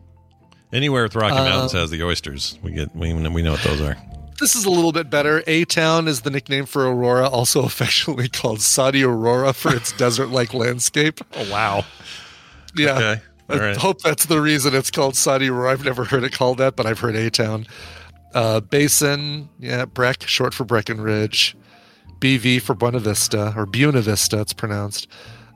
Anywhere with Rocky Uh, Mountains has the oysters. We get we we know what those are. This is a little bit better. A Town is the nickname for Aurora, also (laughs) affectionately called Saudi Aurora for its (laughs) desert-like landscape. Oh wow. Yeah. Okay. I right. hope that's the reason it's called Saudi Aurora. I've never heard it called that, but I've heard A Town. Uh, Basin, yeah, Breck, short for Breckenridge. BV for Buena Vista, or Buena Vista, it's pronounced.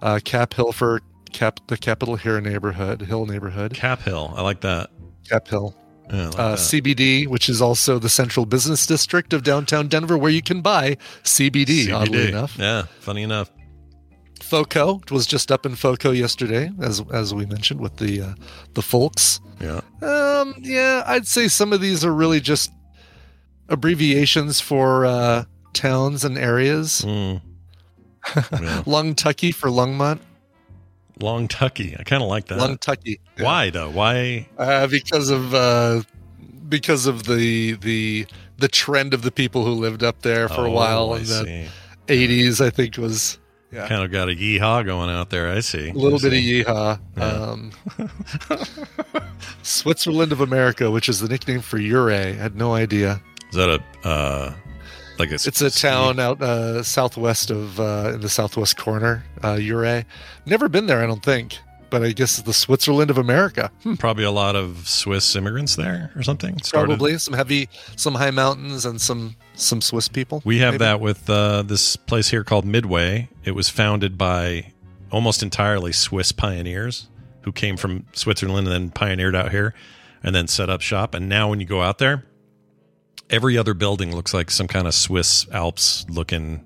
Uh, Cap Hill for Cap, the Capitol Hill neighborhood, Hill neighborhood. Cap Hill. I like that. Cap Hill. Yeah, like Uh. CBD, which is also the central business district of downtown Denver, where you can buy CBD, oddly enough. Yeah, funny enough. FOCO was just up in FOCO yesterday, as as we mentioned with the uh, the folks. Yeah. Um, yeah, I'd say some of these are really just abbreviations for uh, towns and areas. Mm. (laughs) yeah. Longtucky for Longmont. Long Tucky. I kind of like that. Longtucky. Yeah. Why though? Why? Uh, because of uh, because of the the the trend of the people who lived up there for a Oh, while I in the eighties. I think was yeah. Kind of got a yeehaw going out there. I see. A little I bit of see. yeehaw. Um, (laughs) Switzerland of America, which is the nickname for Ouray. Had no idea. Is that a uh, like a? It's a town out uh, southwest of uh, in the southwest corner, uh, Ouray. Never been there, I don't think. But I guess it's the Switzerland of America. Hmm, Probably a lot of Swiss immigrants there or something. Started- Probably some heavy, some high mountains, and some some Swiss people. We have maybe. that with uh, this place here called Midway. It was founded by almost entirely Swiss pioneers who came from Switzerland and then pioneered out here and then set up shop. And now when you go out there, every other building looks like some kind of Swiss Alps looking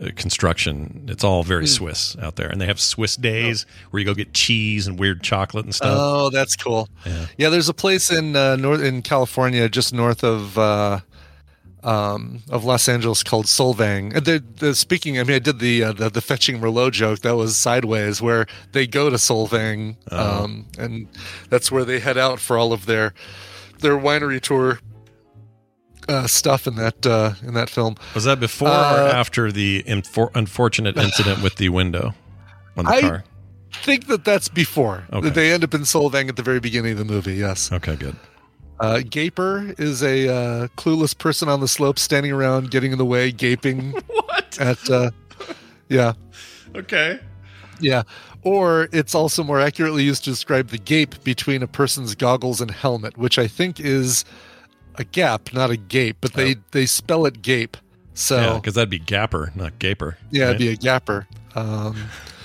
uh, construction. It's all very Swiss out there. And they have Swiss days where you go get cheese and weird chocolate and stuff. Oh, that's cool. Yeah. Yeah, there's a place in uh, north in California, just north of uh, um, of Los Angeles called Solvang. And The, the speaking, I mean, I did the, uh, the the fetching Merlot joke. That was sideways, where they go to Solvang, um, and that's where they head out for all of their their winery tour uh, stuff in that uh, in that film. Was that before or Uh, after the infor- unfortunate incident with the window on the car? I- car? think that that's before. Okay. They end up in Solvang at the very beginning of the movie. Yes. Okay, good. Uh, Gaper is a uh, clueless person on the slope standing around, getting in the way, gaping. (laughs) What? At uh, yeah, Okay. yeah. Or it's also more accurately used to describe the gape between a person's goggles and helmet, which I think is a gap, not a gape, but they they spell it gape. So yeah, because that'd be Gapper, not Gaper. Yeah, it'd be a gapper. Um, (laughs)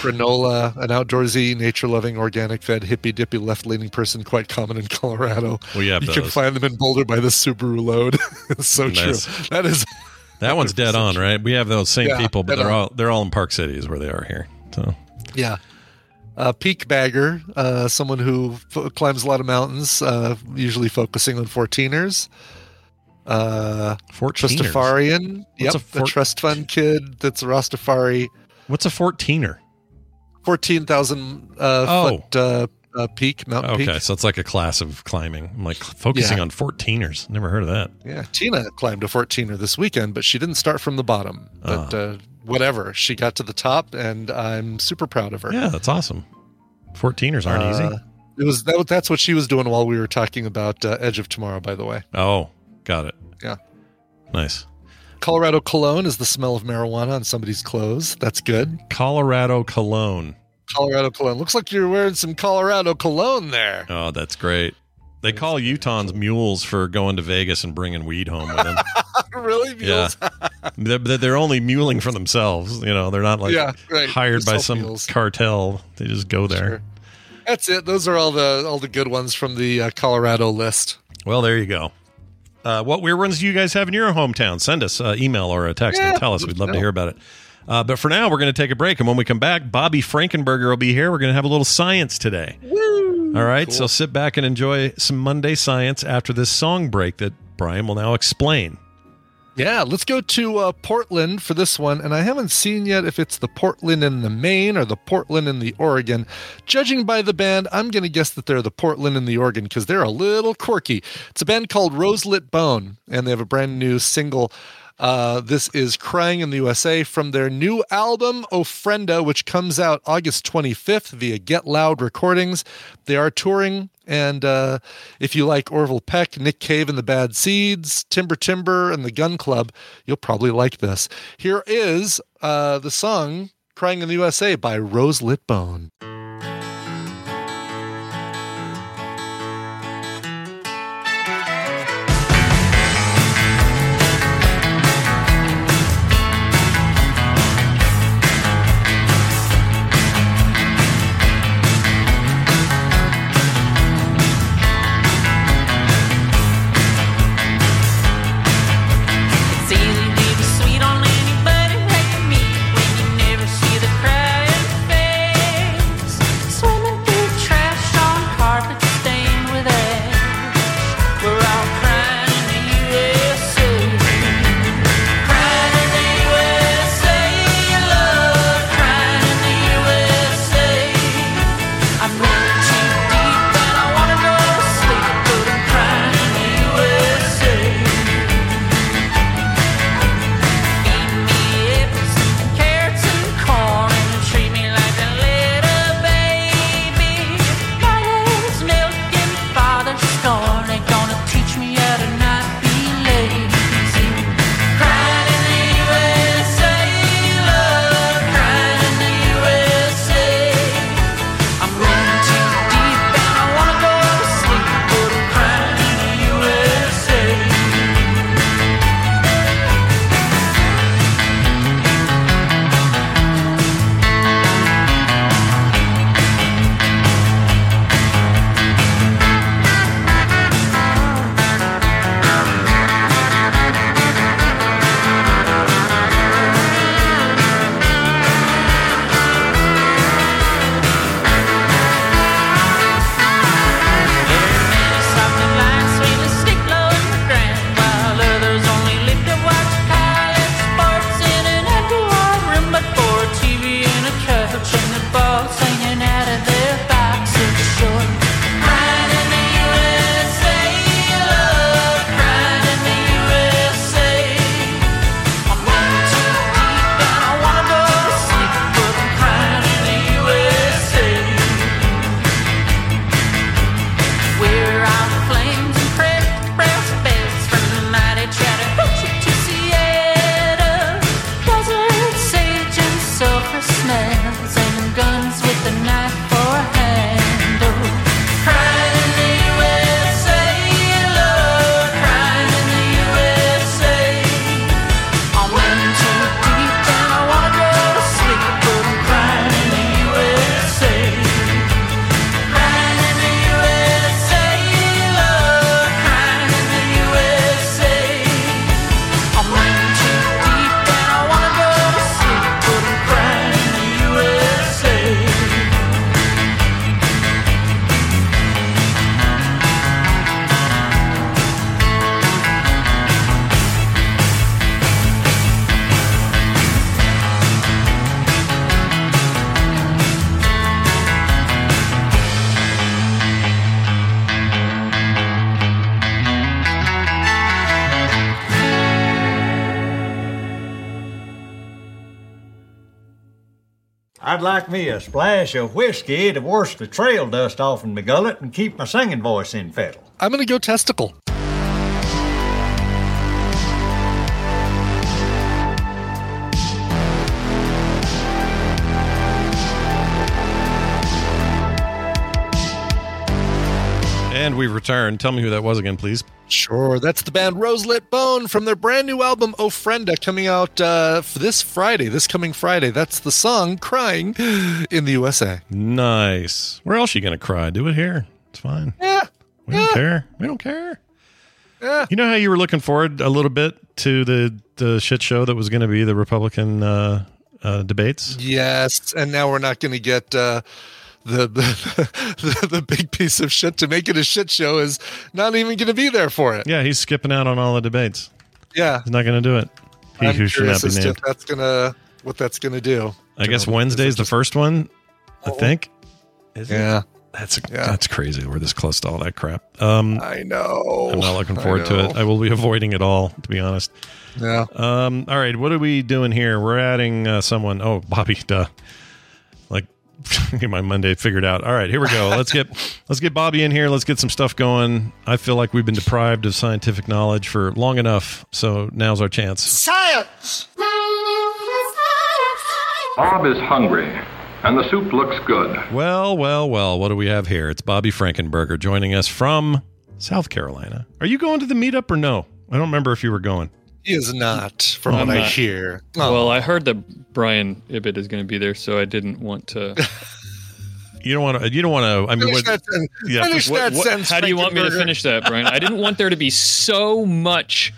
granola, an outdoorsy, nature-loving, organic-fed, hippy-dippy, left-leaning person, quite common in Colorado. We have you can find them in Boulder by the Subaru load. (laughs) so Nice. true. That is (laughs) that one's dead on, right? We have those same Yeah, people, but they're on. all they're all in Park City, is where they are here. So Yeah. Uh, peak bagger, uh, someone who f- climbs a lot of mountains, uh, usually focusing on 14ers. Uh. Trustafarian. What's Yep. a the four- trust fund kid that's a Rastafari. What's a fourteener? 14,000 uh, Oh. foot uh, uh, peak, mountain Okay, peak. so it's like a class of climbing. I'm like focusing Yeah. on fourteeners. Never heard of that. Yeah. Tina climbed a 14er this weekend, but she didn't start from the bottom. But Ah. uh, whatever. She got to the top, and I'm super proud of her. Yeah, that's awesome. Fourteeners aren't Uh, easy. It was that, that's what she was doing while we were talking about uh, Edge of Tomorrow, by the way. Oh, got it. Yeah. Nice. Colorado cologne is the smell of marijuana on somebody's clothes. That's good. Colorado cologne. Colorado cologne. Looks like you're wearing some Colorado cologne there. Oh, that's great. They call Utahns mules for going to Vegas and bringing weed home with them. (laughs) (laughs) really? Yeah. (laughs) They're, they're only muling for themselves. You know, they're not like Yeah, right. hired by some mules. cartel. They just go there. Sure. That's it. Those are all the all the good ones from the uh, Colorado list. Well, there you go. Uh, what weird ones do you guys have in your hometown? Send us an email or a text Yeah, and tell us. We'd love to hear about it. Uh, but for now, we're going to take a break. And when we come back, Bobby Frankenberger will be here. We're going to have a little science today. All right. So sit back and enjoy some Monday science after this song break that Brian will now explain. Yeah, let's go to uh, Portland for this one. And I haven't seen yet if it's the Portland in the Maine or the Portland in the Oregon. Judging by the band, I'm going to guess that they're the Portland in the Oregon because they're a little quirky. It's a band called Roselit Bone, and they have a brand new single Uh, this is Crying in the USA from their new album, Ofrenda, which comes out August 25th via Get Loud Recordings. They are touring, and uh, if you like Orville Peck, Nick Cave and the Bad Seeds, Timber Timbre, and the Gun Club, you'll probably like this. Here is uh, the song Crying in the USA by Roselit me a splash of whiskey to wash the trail dust off in my gullet and keep my singing voice in fettle. I'm going to go testicle. And we return. Tell me who that was again, please. Sure, that's the band Roselit Bone from their brand new album Ofrenda coming out uh, this Friday, this coming Friday. That's the song Crying (gasps) in the USA. Nice. Where else are you gonna cry? Do it here. It's fine. Yeah. We don't care. We don't care. You know how you were looking forward a little bit to the the shit show that was going to be the Republican uh, uh, debates? Yes, and now we're not going to get uh, the, the (laughs) the the big piece of shit to make it a shit show is not even going to be there for it. Yeah, he's skipping out on all the debates. Yeah, He's not going to do it. He I'm who should not be named. that's gonna what that's gonna do. I guess know, is Wednesday's the first one. I think. Is it? Yeah, That's Yeah. that's crazy. We're this close to all that crap. Um, I know. I'm not looking forward to it. I will be avoiding it all, to be honest. Yeah. Um, all right, what are we doing here? We're adding uh, someone. Oh, Bobby, duh. Like, (laughs) get my Monday figured out. All right, here we go. Let's get (laughs) let's get Bobby in here. Let's get some stuff going. I feel like we've been deprived of scientific knowledge for long enough, so now's our chance. Science! Bob is hungry, and the soup looks good. Well, well, well. What do we have here? It's Bobby Frankenberger joining us from South Carolina. Are you going to the meetup or no? I don't remember if you were going. He is not, from I'm what I hear. Oh, Well, I heard that Brian Ibbott is going to be there, so I didn't want to. (laughs) You don't want to. You don't want to. I mean, finish what, that, yeah, finish What- that what- sentence. how do you want me to finish that, Brian? I didn't want there to be so much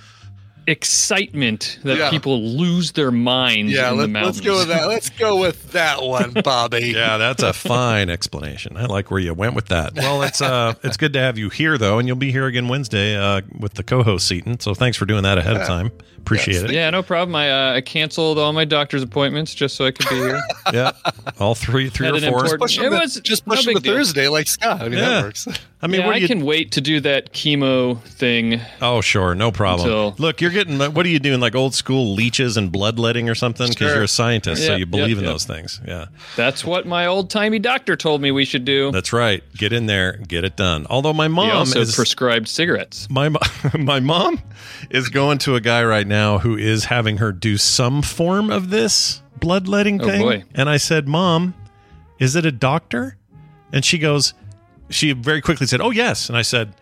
excitement that Yeah. people lose their minds Yeah, in the let, mountains. let's go with that. Let's go with that one, (laughs) Bobby. Yeah, that's a fine explanation. I like where you went with that. Well, it's uh, it's good to have you here though, and you'll be here again Wednesday uh, with the co-host Seaton. So thanks for doing that ahead of time. Appreciate it. Yeah, no problem. I uh, I canceled all my doctor's appointments just so I could be here. (laughs) Yeah, all three, three Had or four. important- Push It him was just no push him big to. Thursday like Scott. I mean, Yeah. that works. (laughs) I mean, yeah, I you? can wait to do that chemo thing. Oh, sure, no problem. Until- Look, you're getting. What are you doing? Like old school leeches and bloodletting or something? Because Sure. you're a scientist, so you believe yep, in those things. Yeah, That's what my old timey doctor told me we should do. that's right. Get in there, get it done. Although my he mom also is prescribed cigarettes. my (laughs) my mom is going to a guy right now who is having her do some form of this bloodletting Oh, thing. boy. And I said, "Mom, is it a doctor?" And she goes, she very quickly said, "Oh yes." And I said,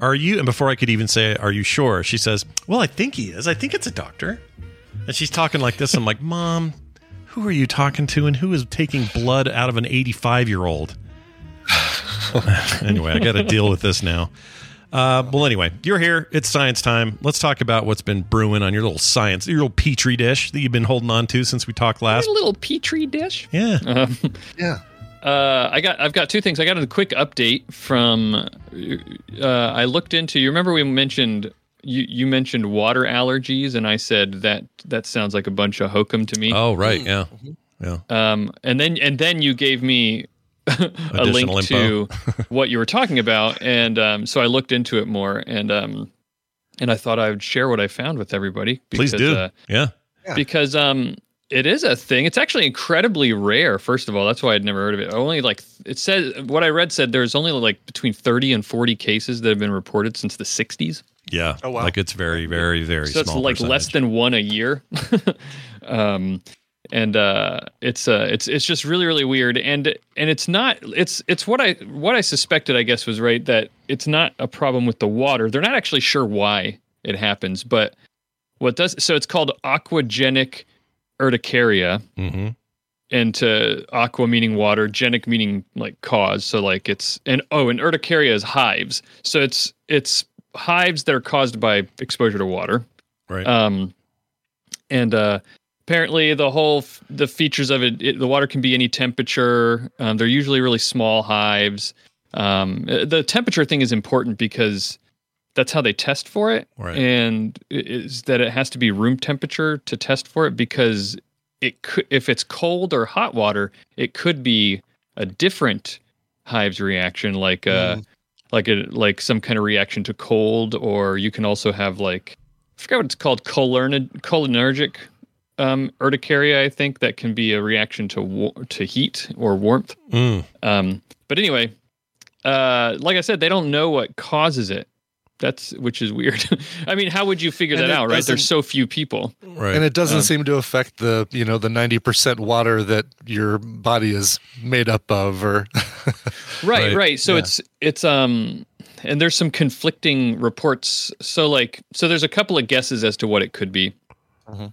"Are you?" And before I could even say, "Are you sure?" She says, "Well, I think he is. I think it's a doctor." And she's talking like this. I'm like, "Mom, who are you talking to? And who is taking blood out of an 85 year old?" (sighs) anyway, I got to deal with this now. Uh, well, anyway, you're here. It's science time. Let's talk about what's been brewing on your little science, your little petri dish that you've been holding on to since we talked last. A little petri dish. Yeah. Yeah. Uh, I got I've got two things. I got a quick update from. Uh, I looked into. You remember we mentioned you you mentioned water allergies, and I said that that sounds like a bunch of hokum to me. Oh, right. Yeah. Yeah. Um, and then and then you gave me (laughs) a link Additional to (laughs) what you were talking about, and um, so I looked into it more, and um, and I thought I would share what I found with everybody. Please do. Uh, yeah. because um it is a thing. It's actually incredibly rare first of all. That's why i'd never heard of it. Only like it says what i read said there's only like between 30 and 40 cases that have been reported since the 60s Yeah. Oh, wow. Like it's very, very, very so it's small. like less than one a year. (laughs) Um and uh it's uh it's it's just really really weird. And and it's not it's it's what i what i suspected i guess was right that it's not a problem with the water. They're not actually sure why it happens but what does so it's called aquagenic urticaria Mhm. and to aqua meaning water, genic meaning like cause. So like it's and oh, and urticaria is hives. So it's it's hives that are caused by exposure to water. Right. Um, and uh, apparently the whole f- the features of it, it, the water can be any temperature. Um, they're usually really small hives. Um, the temperature thing is important because that's how they test for it, Right. and is that it has to be room temperature to test for it because it could if it's cold or hot water, it could be a different hives reaction, like uh, like a like some kind of reaction to cold, or you can also have like I forget what it's called, cholinergic cholinergic um, urticaria. I think that can be a reaction to to heat or warmth. Mm. Um, but anyway, uh, like I said, they don't know what causes it. That's which is weird. (laughs) I mean, how would you figure And that out, right? There's so few people. Right. And it doesn't Um, seem to affect the, you know, the 90% water that your body is made up of or (laughs) right Right. right, so Yeah. it's it's um and there's some conflicting reports so like so there's a couple of guesses as to what it could be Mhm.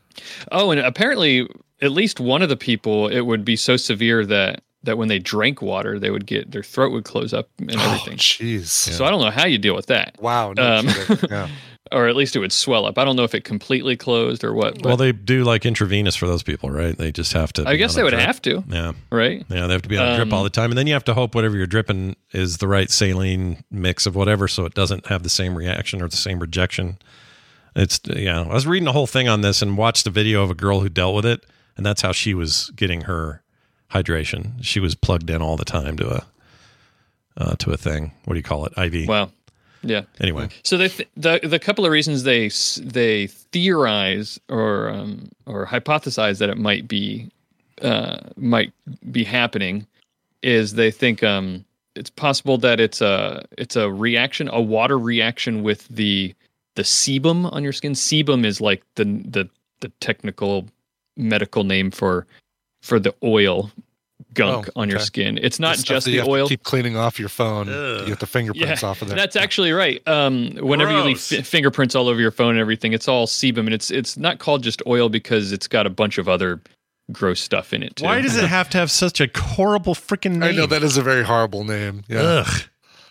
oh and apparently at least one of the people it would be so severe that that when they drank water they would get their throat would close up and Oh, everything jeez. so i don't know how you deal with that Wow. No Um, (laughs) yeah. or at least it would swell up i don't know if it completely closed or what but well, they do like intravenous for those people, right? They just have to. i guess they would drip. have to Yeah. right Yeah, they have to be on a drip Um, all the time, and then you have to hope whatever you're dripping is the right saline mix of whatever, so it doesn't have the same reaction or the same rejection. It's yeah. I was reading the whole thing on this and watched a video of a girl who dealt with it, and that's how she was getting her hydration. She was plugged in all the time to a uh, to a thing. What do you call it? IV. Wow. Yeah. Anyway, So the th- the the couple of reasons they they theorize or um, or hypothesize that it might be uh, might be happening is they think um, it's possible that it's a it's a reaction a water reaction with the the sebum on your skin. Sebum is like the the the technical medical name for for the oil gunk Oh, on your skin. It's not The just that you the have to oil. keep cleaning off your phone to get the fingerprints off of there. That's actually right. Um, whenever you leave Gross. fi- fingerprints all over your phone and everything, it's all sebum, and it's it's not called just oil because it's got a bunch of other gross stuff in it too. why does it have to have such a horrible freaking name? I know that is a very horrible name. Yeah. Ugh.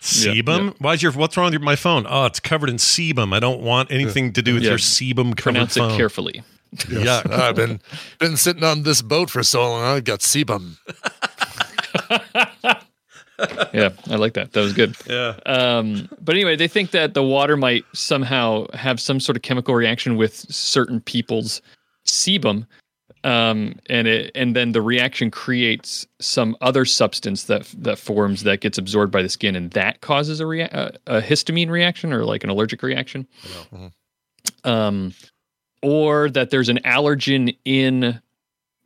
Sebum? Why's your what's wrong with my phone? Oh, it's covered in sebum. I don't want anything to do with Yeah. your sebum covered pronounce phone. it carefully? Yes. Yuck. I've been been sitting on this boat for so long. I've got sebum. (laughs) yeah, I like that. That was good. Yeah. Um, but anyway, they think that the water might somehow have some sort of chemical reaction with certain people's sebum, um, and it and then the reaction creates some other substance that that forms that gets absorbed by the skin, and that causes a, rea- a, a histamine reaction or like an allergic reaction. Um, or that there's an allergen in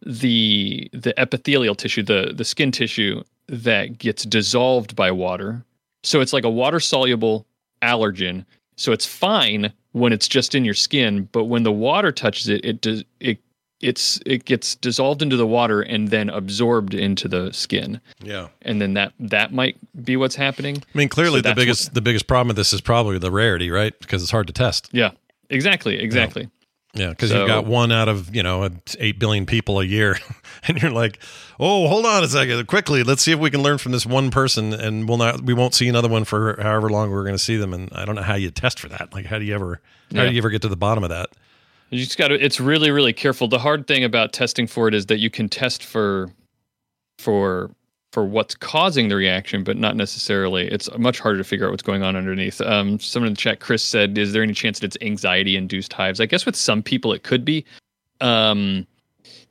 the the epithelial tissue, the the skin tissue that gets dissolved by water. So it's like a water soluble allergen. So it's fine when it's just in your skin, but when the water touches it, it does it it's it gets dissolved into the water and then absorbed into the skin. Yeah. And then that that might be what's happening. I mean, clearly So the biggest the biggest problem with this is probably the rarity, right? Because it's hard to test. Yeah. Exactly, exactly. Yeah, because So- you've got one out of you know eight billion people a year, (laughs) and you're like, oh, hold on a second, quickly, let's see if we can learn from this one person, and we'll not we won't see another one for however long we're going to see them, and I don't know how you test for that. Like, how do you ever how Yeah. do you ever get to the bottom of that? You just got to. It's really, really careful. The hard thing about testing for it is that you can test for, for, for what's causing the reaction, but not necessarily. It's much harder to figure out what's going on underneath. Um, someone in the chat, Chris said, "Is there any chance that it's anxiety-induced hives?" I guess with some people it could be, um,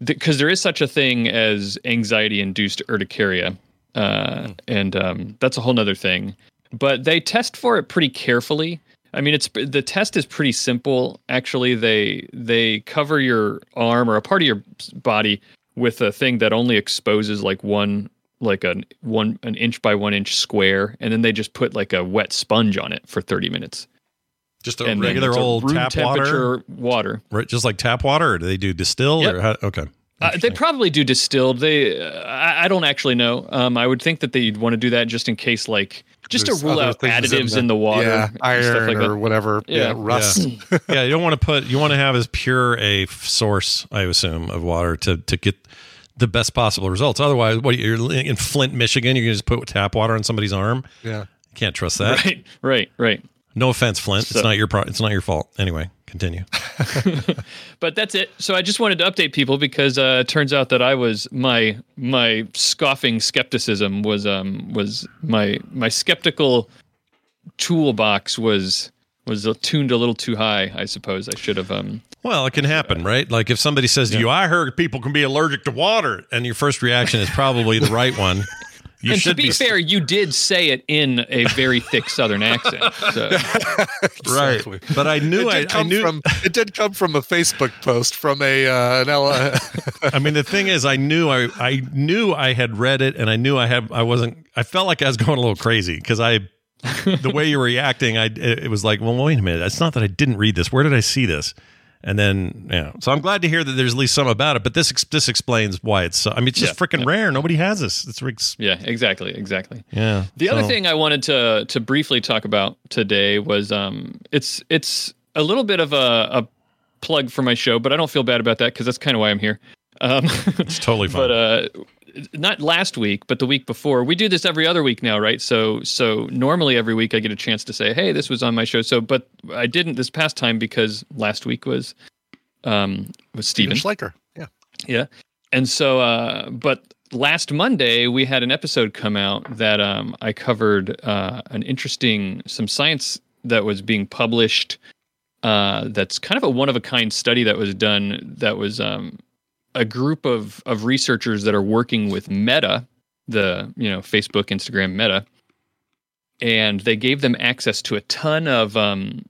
because there is such a thing as anxiety-induced urticaria, uh, and um, that's a whole nother thing. But they test for it pretty carefully. I mean, it's the test is pretty simple. Actually, they they cover your arm or a part of your body with a thing that only exposes like one like an one an inch by one inch square, and then they just put like a wet sponge on it for thirty minutes. Just a And regular it's a old room tap water, temperature water. right? Just like tap water, or do they do distilled? Yep. Or how, okay, Uh, they probably do distilled. They, uh, I, I don't actually know. Um, I would think that they'd want to do that just in case, like, just There's to rule out additives in the, water, Yeah, iron stuff like or that. whatever. Yeah, Yeah. rust. (laughs) yeah, you don't want to put you want to have as pure a source, I assume, of water to to get the best possible results. Otherwise, what you're in Flint, Michigan, you can just put tap water on somebody's arm. Yeah. Can't trust that. Right, right, right. No offense, Flint. So- it's not your pro- it's not your fault. Anyway, continue. (laughs) but that's it. So I just wanted to update people because uh, it turns out that I was my my scoffing skepticism was um was my my skeptical toolbox was was tuned a little too high. I suppose I should have um Well, it can happen, right? Like if somebody says to you, "I heard people can be allergic to water," and your first reaction is probably the right one. You and to should be, fair, you did say it in a very thick Southern accent. So (laughs) right. But I knew It I, did I come knew. from it did come from a Facebook post from a uh, an (laughs) I mean, the thing is, I knew I, I knew I had read it, and I knew I had. I wasn't. I felt like I was going a little crazy because I, (laughs) the way you were reacting, I it, was like, well, wait a minute. It's not that I didn't read this. Where did I see this? And then, yeah. So I'm glad to hear that there's at least some about it. But this this explains why it's. So, I mean, it's just Yeah, freaking rare. Nobody has this. It's rigs- yeah, exactly, exactly. yeah. The other thing I wanted to to briefly talk about today was um it's it's a little bit of a, a plug for my show, but I don't feel bad about that because that's kind of why I'm here. Um, it's totally (laughs) fine. but uh, not last week, but the week before. We do this every other week now, right? So so normally every week I get a chance to say, hey, this was on my show. So but I didn't this past time because last week was um was Steven. Schleicher. Yeah. Yeah. And so, uh, but last Monday we had an episode come out that um, I covered uh, an interesting, some science that was being published. Uh, that's kind of a one of a kind study that was done. That was um, a group of of researchers that are working with Meta, the you know Facebook, Instagram, Meta, and they gave them access to a ton of um,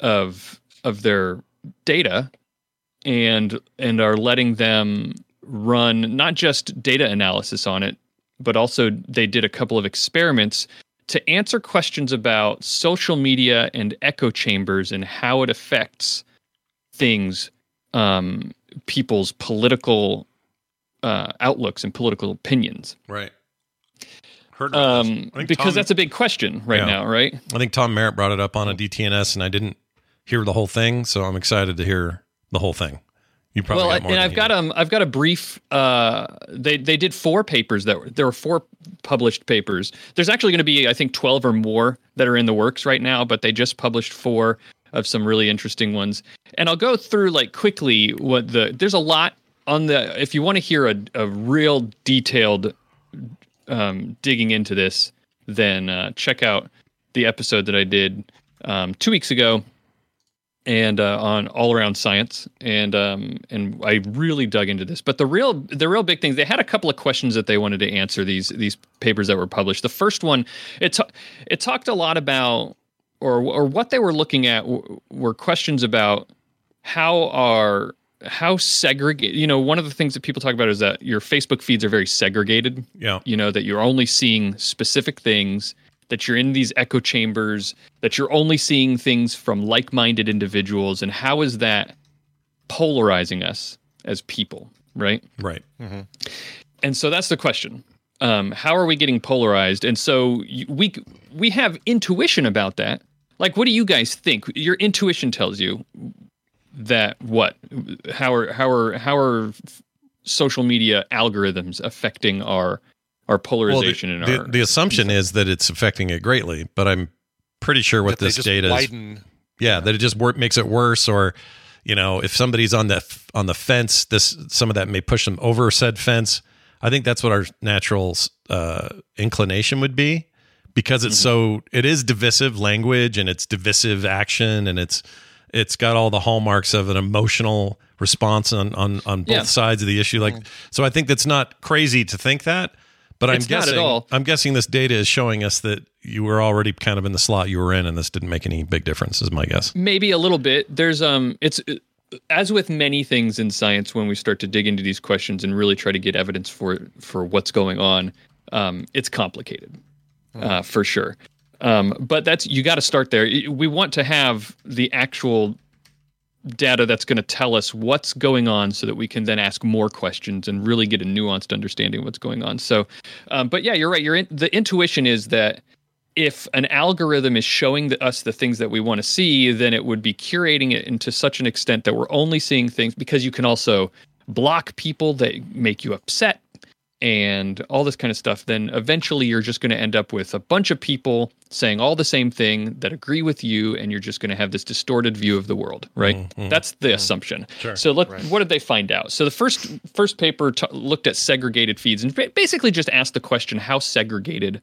of of their data, and and are letting them run not just data analysis on it, but also they did a couple of experiments to answer questions about social media and echo chambers and how it affects things, um, people's political uh, outlooks and political opinions. Right. Heard. Um, because Tom- that's a big question right Yeah. now, right? I think Tom Merritt brought it up on a DTNS, and I didn't hear the whole thing, so I'm excited to hear the whole thing. You probably well, and I've got did. um, I've got a brief. Uh, they they did four papers that were there were four published papers. There's actually going to be I think twelve or more that are in the works right now, but they just published four of some really interesting ones. And I'll go through like quickly what the there's a lot on the if you want to hear a a real detailed um, digging into this, then uh, check out the episode that I did um, two weeks ago and uh, on all around science and um, and I really dug into this. But the real the real big things they had a couple of questions that they wanted to answer these these papers that were published. The first one it ta- it talked a lot about or or what they were looking at w- were questions about how are how segregated you know one of the things that people talk about is that your facebook feeds are very segregated. Yeah. you know that you're only seeing specific things that you're in these echo chambers that you're only seeing things from like-minded individuals and how is that polarizing us as people right? Right. and so that's the question. Um, how are we getting polarized? And so we we have intuition about that like what do you guys think your intuition tells you that what how are how are how are social media algorithms affecting our our Well, the, polarization and the, our the assumption is that it's affecting it greatly, but I'm pretty sure what That they this just data is. widen. Yeah, that it just wor- makes it worse, or you know, if somebody's on the f- on the fence, this some of that may push them over said fence. I think that's what our natural uh, inclination would be, because it's so it is divisive language and it's divisive action and it's it's got all the hallmarks of an emotional response on on on both Yeah. sides of the issue. Like, so I think that's not crazy to think that. But I'm It's not at guessing all. I'm guessing this data is showing us that you were already kind of in the slot you were in, and this didn't make any big difference. Is my guess. maybe a little bit there's um it's as with many things in science when we start to dig into these questions and really try to get evidence for for what's going on um it's complicated uh for sure. Um but that's you got to start there. We want to have the actual data that's going to tell us what's going on so that we can then ask more questions and really get a nuanced understanding of what's going on. So um, but yeah you're right. You're in, the intuition is that if an algorithm is showing the, us the things that we want to see, then it would be curating it into such an extent that we're only seeing things because you can also block people that make you upset and all this kind of stuff. Then eventually you're just going to end up with a bunch of people saying all the same thing that agree with you, and you're just going to have this distorted view of the world, right? That's the assumption. Sure. So let what did they find out? So the first first paper t- looked at segregated feeds and basically just asked the question: How segregated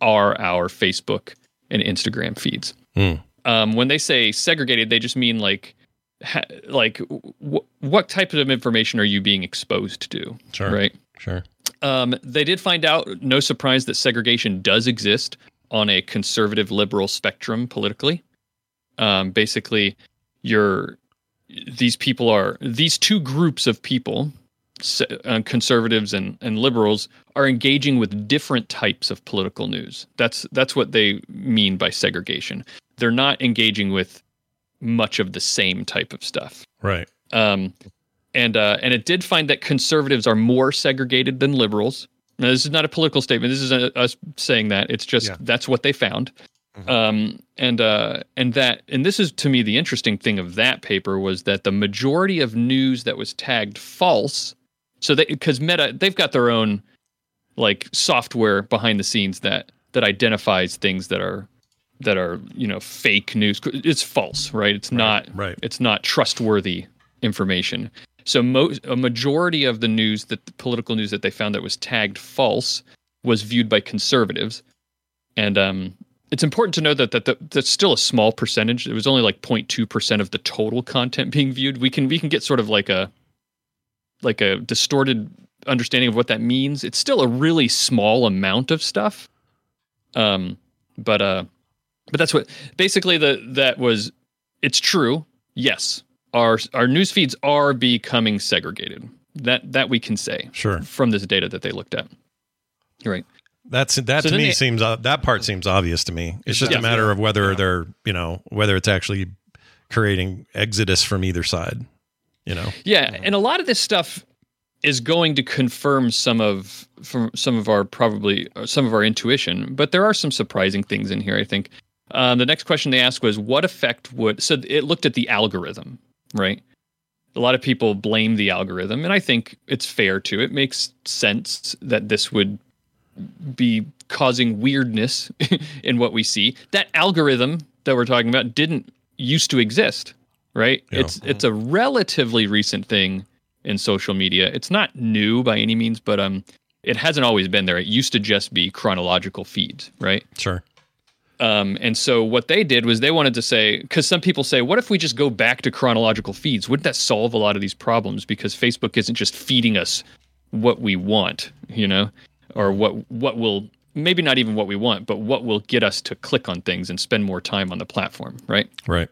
are our Facebook and Instagram feeds. Hmm. Um, when they say segregated, they just mean like, ha- like w- what type of information are you being exposed to? Sure. Right. Sure. Um, they did find out, no surprise, that segregation does exist on a conservative liberal spectrum politically. Um, basically, you're these people are these two groups of people, uh, conservatives and, and liberals, are engaging with different types of political news. That's that's what they mean by segregation. They're not engaging with much of the same type of stuff. Right. Um, and uh, and it did find that conservatives are more segregated than liberals. Now, this is not a political statement. This is uh us saying that. It's just Yeah. that's what they found. Um, and uh, and that and this is to me the interesting thing of that paper was that the majority of news that was tagged false. So they because Meta they've got their own like software behind the scenes that that identifies things that are that are you know fake news. It's false, right? It's not right. It's not trustworthy information. So mo- a majority of the news that the political news that they found that was tagged false was viewed by conservatives, and um, it's important to know that that the, that's still a small percentage. It was only like 0.2 percent of the total content being viewed. We can we can get sort of like a like a distorted understanding of what that means. It's still a really small amount of stuff. Um, but uh, but that's what basically the that was. It's true. Yes, our our news feeds are becoming segregated. That that we can say Sure. from this data that they looked at. Right. That's that So to me they- seems uh, that part seems obvious to me. It's just Yeah. a matter of whether they're you know whether it's actually creating exodus from either side. You know, Yeah, and a lot of this stuff is going to confirm some of from some of our probably uh, some of our intuition, but there are some surprising things in here. I think um, the next question they asked was, "What effect would?" So it looked at the algorithm, right? A lot of people blame the algorithm, and I think it's fair to. It makes sense that this would be causing weirdness (laughs) in what we see. That algorithm that we're talking about didn't used to exist, right? Yeah. It's it's a relatively recent thing in social media. It's not new by any means, but um it hasn't always been there. It used to just be chronological feeds, right? sure. Um, and so what they did was they wanted to say, because some people say, what if we just go back to chronological feeds? Wouldn't that solve a lot of these problems? Because Facebook isn't just feeding us what we want, you know, or what what will maybe not even what we want, but what will get us to click on things and spend more time on the platform, right? Right.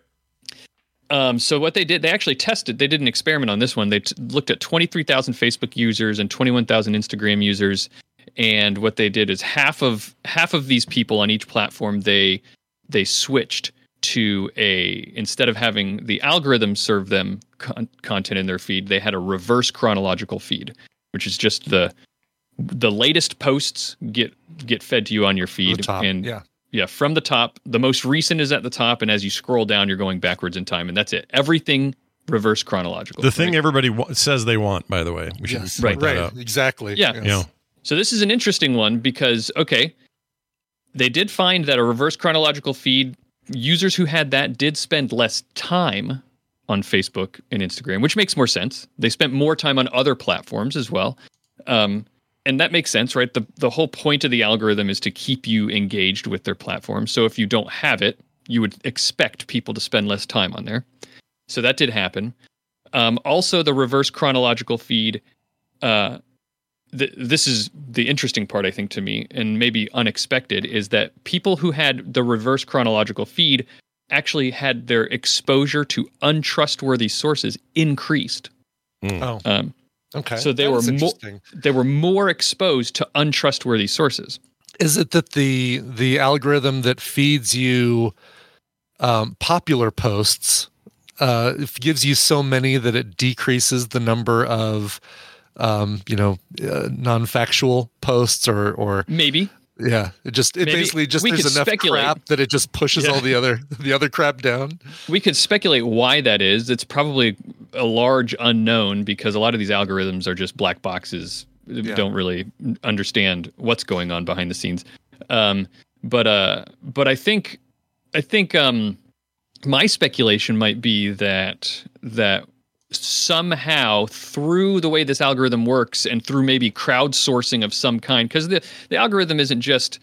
Um, so what they did, they actually tested. They did an experiment on this one. They t- looked at 23,000 Facebook users and 21,000 Instagram users, and what they did is half of half of these people on each platform they they switched to a instead of having the algorithm serve them con- content in their feed, they had a reverse chronological feed, which is just the the latest posts get get fed to you on your feed, The top, and yeah. yeah, from the top. The most recent is at the top, and as you scroll down, you're going backwards in time, and that's it. Everything reverse chronological. The thing everybody wa- says they want, by the way, we should Yes. point that Right. out. Exactly. Yeah. Yes. You know, So this is an interesting one because okay, they did find that a reverse chronological feed users who had that did spend less time on Facebook and Instagram, which makes more sense. They spent more time on other platforms as well. Um, and that makes sense, right? The the whole point of the algorithm is to keep you engaged with their platform. So if you don't have it, you would expect people to spend less time on there. So that did happen. Um, also, the reverse chronological feed. Uh, th- this is the interesting part, I think, to me, and maybe unexpected, is that people who had the reverse chronological feed actually had their exposure to untrustworthy sources increased. Oh, Um, okay. so they That were is mo- they were more exposed to untrustworthy sources. Is it that the the algorithm that feeds you um, popular posts uh, gives you so many that it decreases the number of um, you know uh, non-factual posts or or Maybe yeah it just it Maybe- basically just there's enough speculate. crap that it just pushes Yeah. all the other the other crap down we could speculate why that is. It's probably a large unknown because a lot of these algorithms are just black boxes. Yeah. Don't really understand what's going on behind the scenes. Um, but uh, but I think I think um, my speculation might be that that somehow through the way this algorithm works and through maybe crowdsourcing of some kind because the, the algorithm isn't just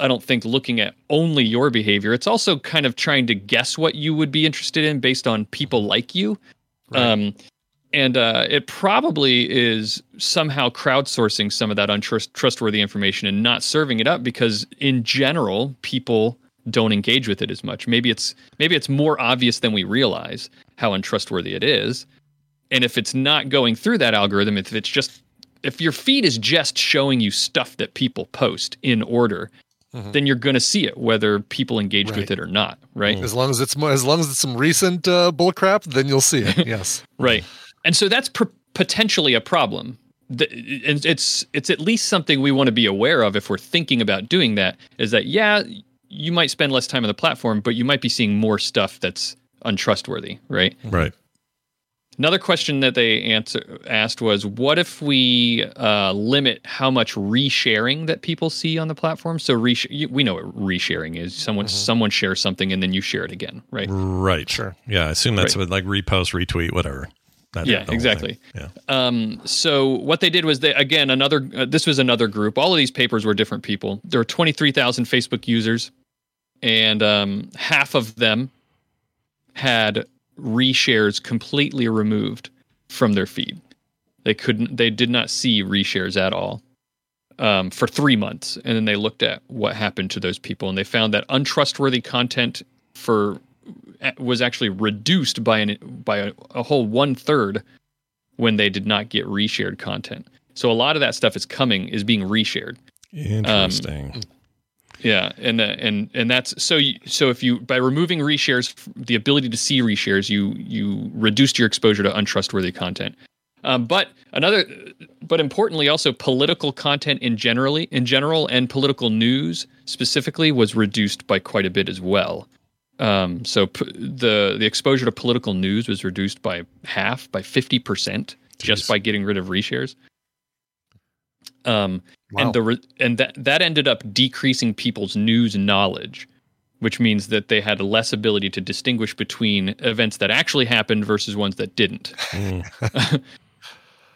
I don't think looking at only your behavior. It's also kind of trying to guess what you would be interested in based on people like you. Um, and uh, it probably is somehow crowdsourcing some of that untrustworthy information and not serving it up because, in general, people don't engage with it as much. Maybe it's maybe it's more obvious than we realize how untrustworthy it is. And if it's not going through that algorithm, if it's just if your feed is just showing you stuff that people post in order, then you're going to see it whether people engage with it or not, right? as long as it's mo- as long as it's some recent uh, bullcrap then you'll see it (laughs) yes Right. And so that's per- potentially a problem. The- and it's it's at least something we want to be aware of if we're thinking about doing that is that yeah, you might spend less time on the platform, but you might be seeing more stuff that's untrustworthy, right? right. Another question that they answer, asked was, "What if we uh, limit how much resharing that people see on the platform?" So, resh- you, we know what resharing is. Someone someone shares something and then you share it again, right? Right. Sure. Yeah, I assume that's Right. what like repost, retweet, whatever. That- Yeah, exactly. thing. Yeah. Um, so what they did was they again another. Uh, this was another group. All of these papers were different people. There were twenty three thousand Facebook users, and um, half of them had reshares completely removed from their feed. They couldn't. They did not see reshares at all. um, for three months, and then they looked at what happened to those people, and they found that untrustworthy content for was actually reduced by an by a, a whole one third when they did not get reshared content. So a lot of that stuff is coming is being reshared. Interesting. Yeah, and uh, and and that's so. You, so if you by removing reshares, the ability to see reshares, you you reduced your exposure to untrustworthy content. Um, but another, but importantly, also political content in generally in general and political news specifically was reduced by quite a bit as well. Um, so p- the the exposure to political news was reduced by half, by fifty percent, just by getting rid of reshares. Um, Wow. and the re- and that that ended up decreasing people's news knowledge, which means that they had less ability to distinguish between events that actually happened versus ones that didn't. (laughs)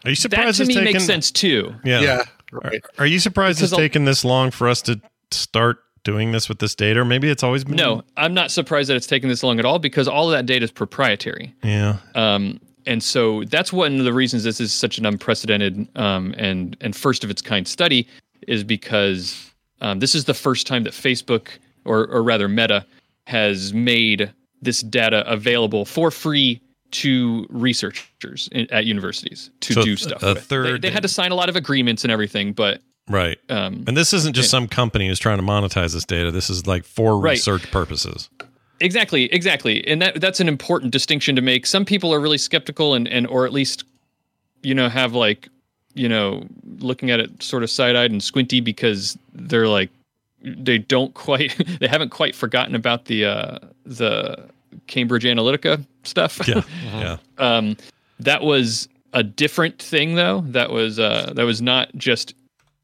Are you surprised That surprised to it's me taken? makes sense too. Yeah. Yeah. Are, Right. are you surprised it's Because I'll- taken this long for us to start doing this with this data? Or maybe it's always been. No, I'm not surprised that it's taken this long at all because all of that data is proprietary. Yeah. Um, and so that's one of the reasons this is such an unprecedented um, and and first of its kind study is because um, this is the first time that Facebook or or rather Meta has made this data available for free to researchers in, at universities to So do stuff. a with. third- They, they had to sign a lot of agreements and everything, but Right. um, And this isn't just some company who's trying to monetize this data. This is like for Right. research purposes. Exactly, exactly, and that that's an important distinction to make. Some people are really skeptical, and and or at least, you know, have like, you know, looking at it sort of side eyed and squinty because they're like, they don't quite, (laughs) they haven't quite forgotten about the uh, the Cambridge Analytica stuff. Yeah. (laughs) yeah. um, that was a different thing, though. That was uh, that was not just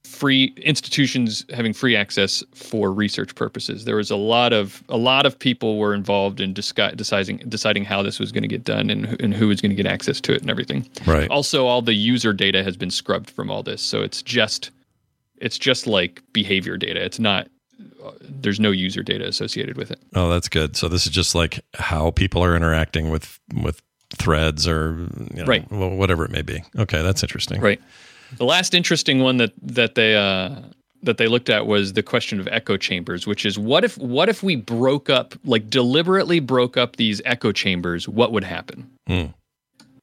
free institutions having free access for research purposes. There was a lot of a lot of people were involved in discu- deciding deciding how this was going to get done and, who- and who was going to get access to it and everything. Right. Also, all the user data has been scrubbed from all this, so it's just it's just like behavior data. It's not. There's no user data associated with it. Oh, that's good. So this is just like how people are interacting with with threads or you know, Right. whatever it may be. Okay, that's interesting. Right. The last interesting one that that they uh, that they looked at was the question of echo chambers, which is what if what if we broke up like deliberately broke up these echo chambers? What would happen? Hmm.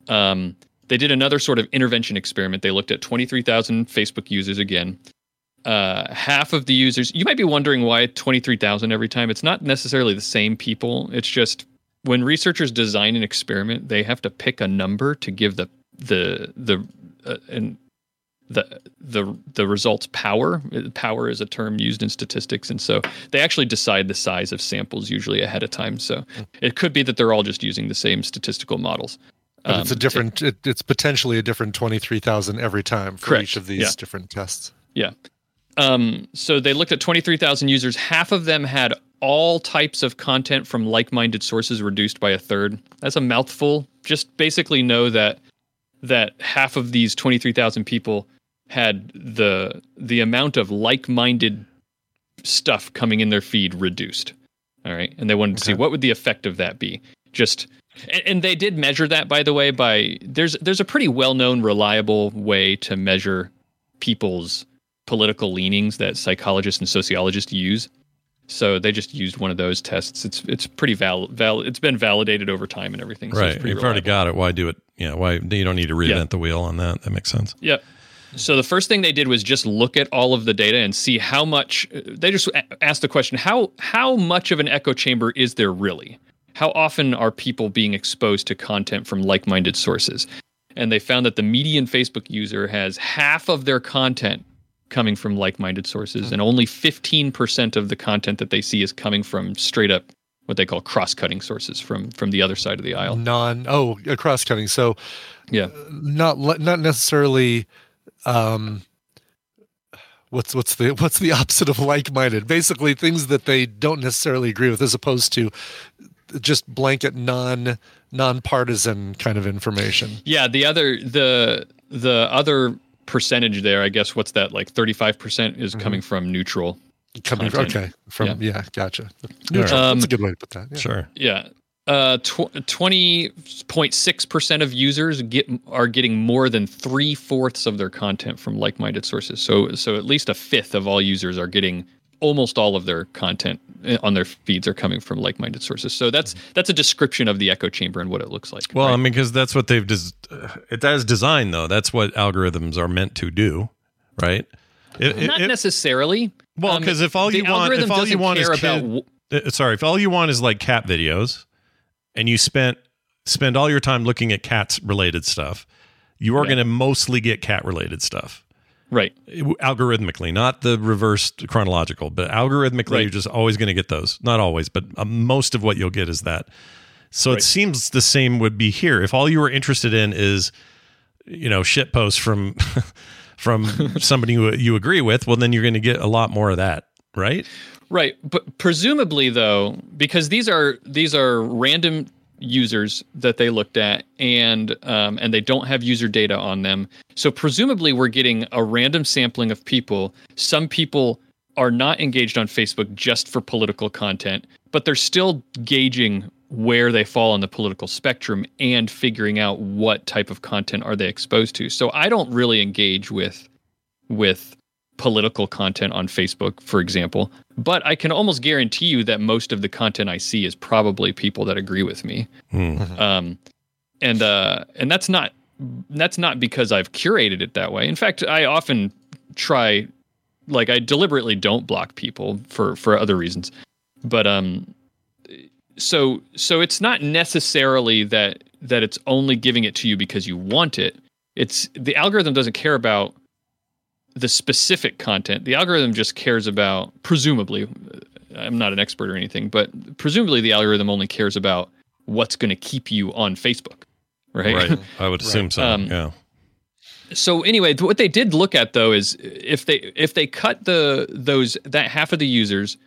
Um, they did another sort of intervention experiment. They looked at twenty three thousand Facebook users again. Uh, half of the users. You might be wondering why twenty three thousand every time. It's not necessarily the same people. It's just when researchers design an experiment, they have to pick a number to give the the the uh, and the the the results power. Power is a term used in statistics, and so they actually decide the size of samples usually ahead of time. So it could be that they're all just using the same statistical models. But it's a Um, different. It, it's potentially a different twenty three thousand every time for Correct. each of these Yeah. different tests. Yeah. Um, so they looked at 23,000 users. Half of them had all types of content from like minded sources reduced by a third. That's a mouthful. Just basically know that that half of these 23,000 people had the the amount of like minded stuff coming in their feed reduced. All right. And they wanted to see what would the effect of that be. Just and, and they did measure that by the way by there's there's a pretty well-known reliable way to measure people's political leanings that psychologists and sociologists use. So they just used one of those tests. It's it's pretty val, val it's been validated over time and everything. So Right. You've already got it. Why do it? Yeah. Why you don't need to reinvent Yeah. the wheel on that? That makes sense. Yep. So the first thing they did was just look at all of the data and see how much. They just asked the question: how how much of an echo chamber is there really? How often are people being exposed to content from like-minded sources? And they found that the median Facebook user has half of their content coming from like-minded sources, hmm. and only 15% of the content that they see is coming from straight up what they call cross-cutting sources from from the other side of the aisle. Non. Oh, cross cutting. So Yeah. Uh, not le- not necessarily. Um, what's what's the what's the opposite of like minded? Basically, things that they don't necessarily agree with, as opposed to just blanket non nonpartisan kind of information. Yeah, the other the the other percentage there, I guess what's that like 35% is coming from neutral. Coming from, Content. okay from yeah, gotcha. Neutral. Um, That's a good way to put that. Yeah. Sure. Yeah. Uh, twenty point six percent of users get are getting more than three fourths of their content from like-minded sources. So, so at least a fifth of all users are getting almost all of their content eh, on their feeds are coming from like-minded sources. So that's that's a description of the echo chamber and what it looks like. Well, right? I mean, because that's what they've des- uh, it as designed though. That's what algorithms are meant to do, right? It- it- not it- necessarily. well, Um, because if all you want, if all you want is kid, about wh- uh, sorry, if all you want is like cat videos, and you spent spend all your time looking at cats related stuff, you are Yeah. going to mostly get cat related stuff. right. algorithmically, not the reversed chronological, but algorithmically, Right. you're just always going to get those. Not always, but uh, most of what you'll get is that. So it seems the same would be here. If all you were interested in is, you know, shit posts from (laughs) from somebody who you agree with, well, then you're going to get a lot more of that, right? Right, but presumably though, because these are these are random users that they looked at, and um, and they don't have user data on them. So presumably, we're getting a random sampling of people. Some people are not engaged on Facebook just for political content, but they're still gauging where they fall on the political spectrum and figuring out what type of content are they exposed to. So I don't really engage with with political content on Facebook, for example. But I can almost guarantee you that most of the content I see is probably people that agree with me. Um, and uh, and that's not that's not because I've curated it that way. In fact, I often try, like I deliberately don't block people for for other reasons. But um, so so it's not necessarily that that it's only giving it to you because you want it. It's the algorithm doesn't care about the specific content. The algorithm just cares about, presumably, I'm not an expert or anything, but presumably the algorithm only cares about what's going to keep you on Facebook, right? Right. (laughs) I would assume so. Um, yeah. so anyway, what they did look at though is if they if they cut the those that half of the users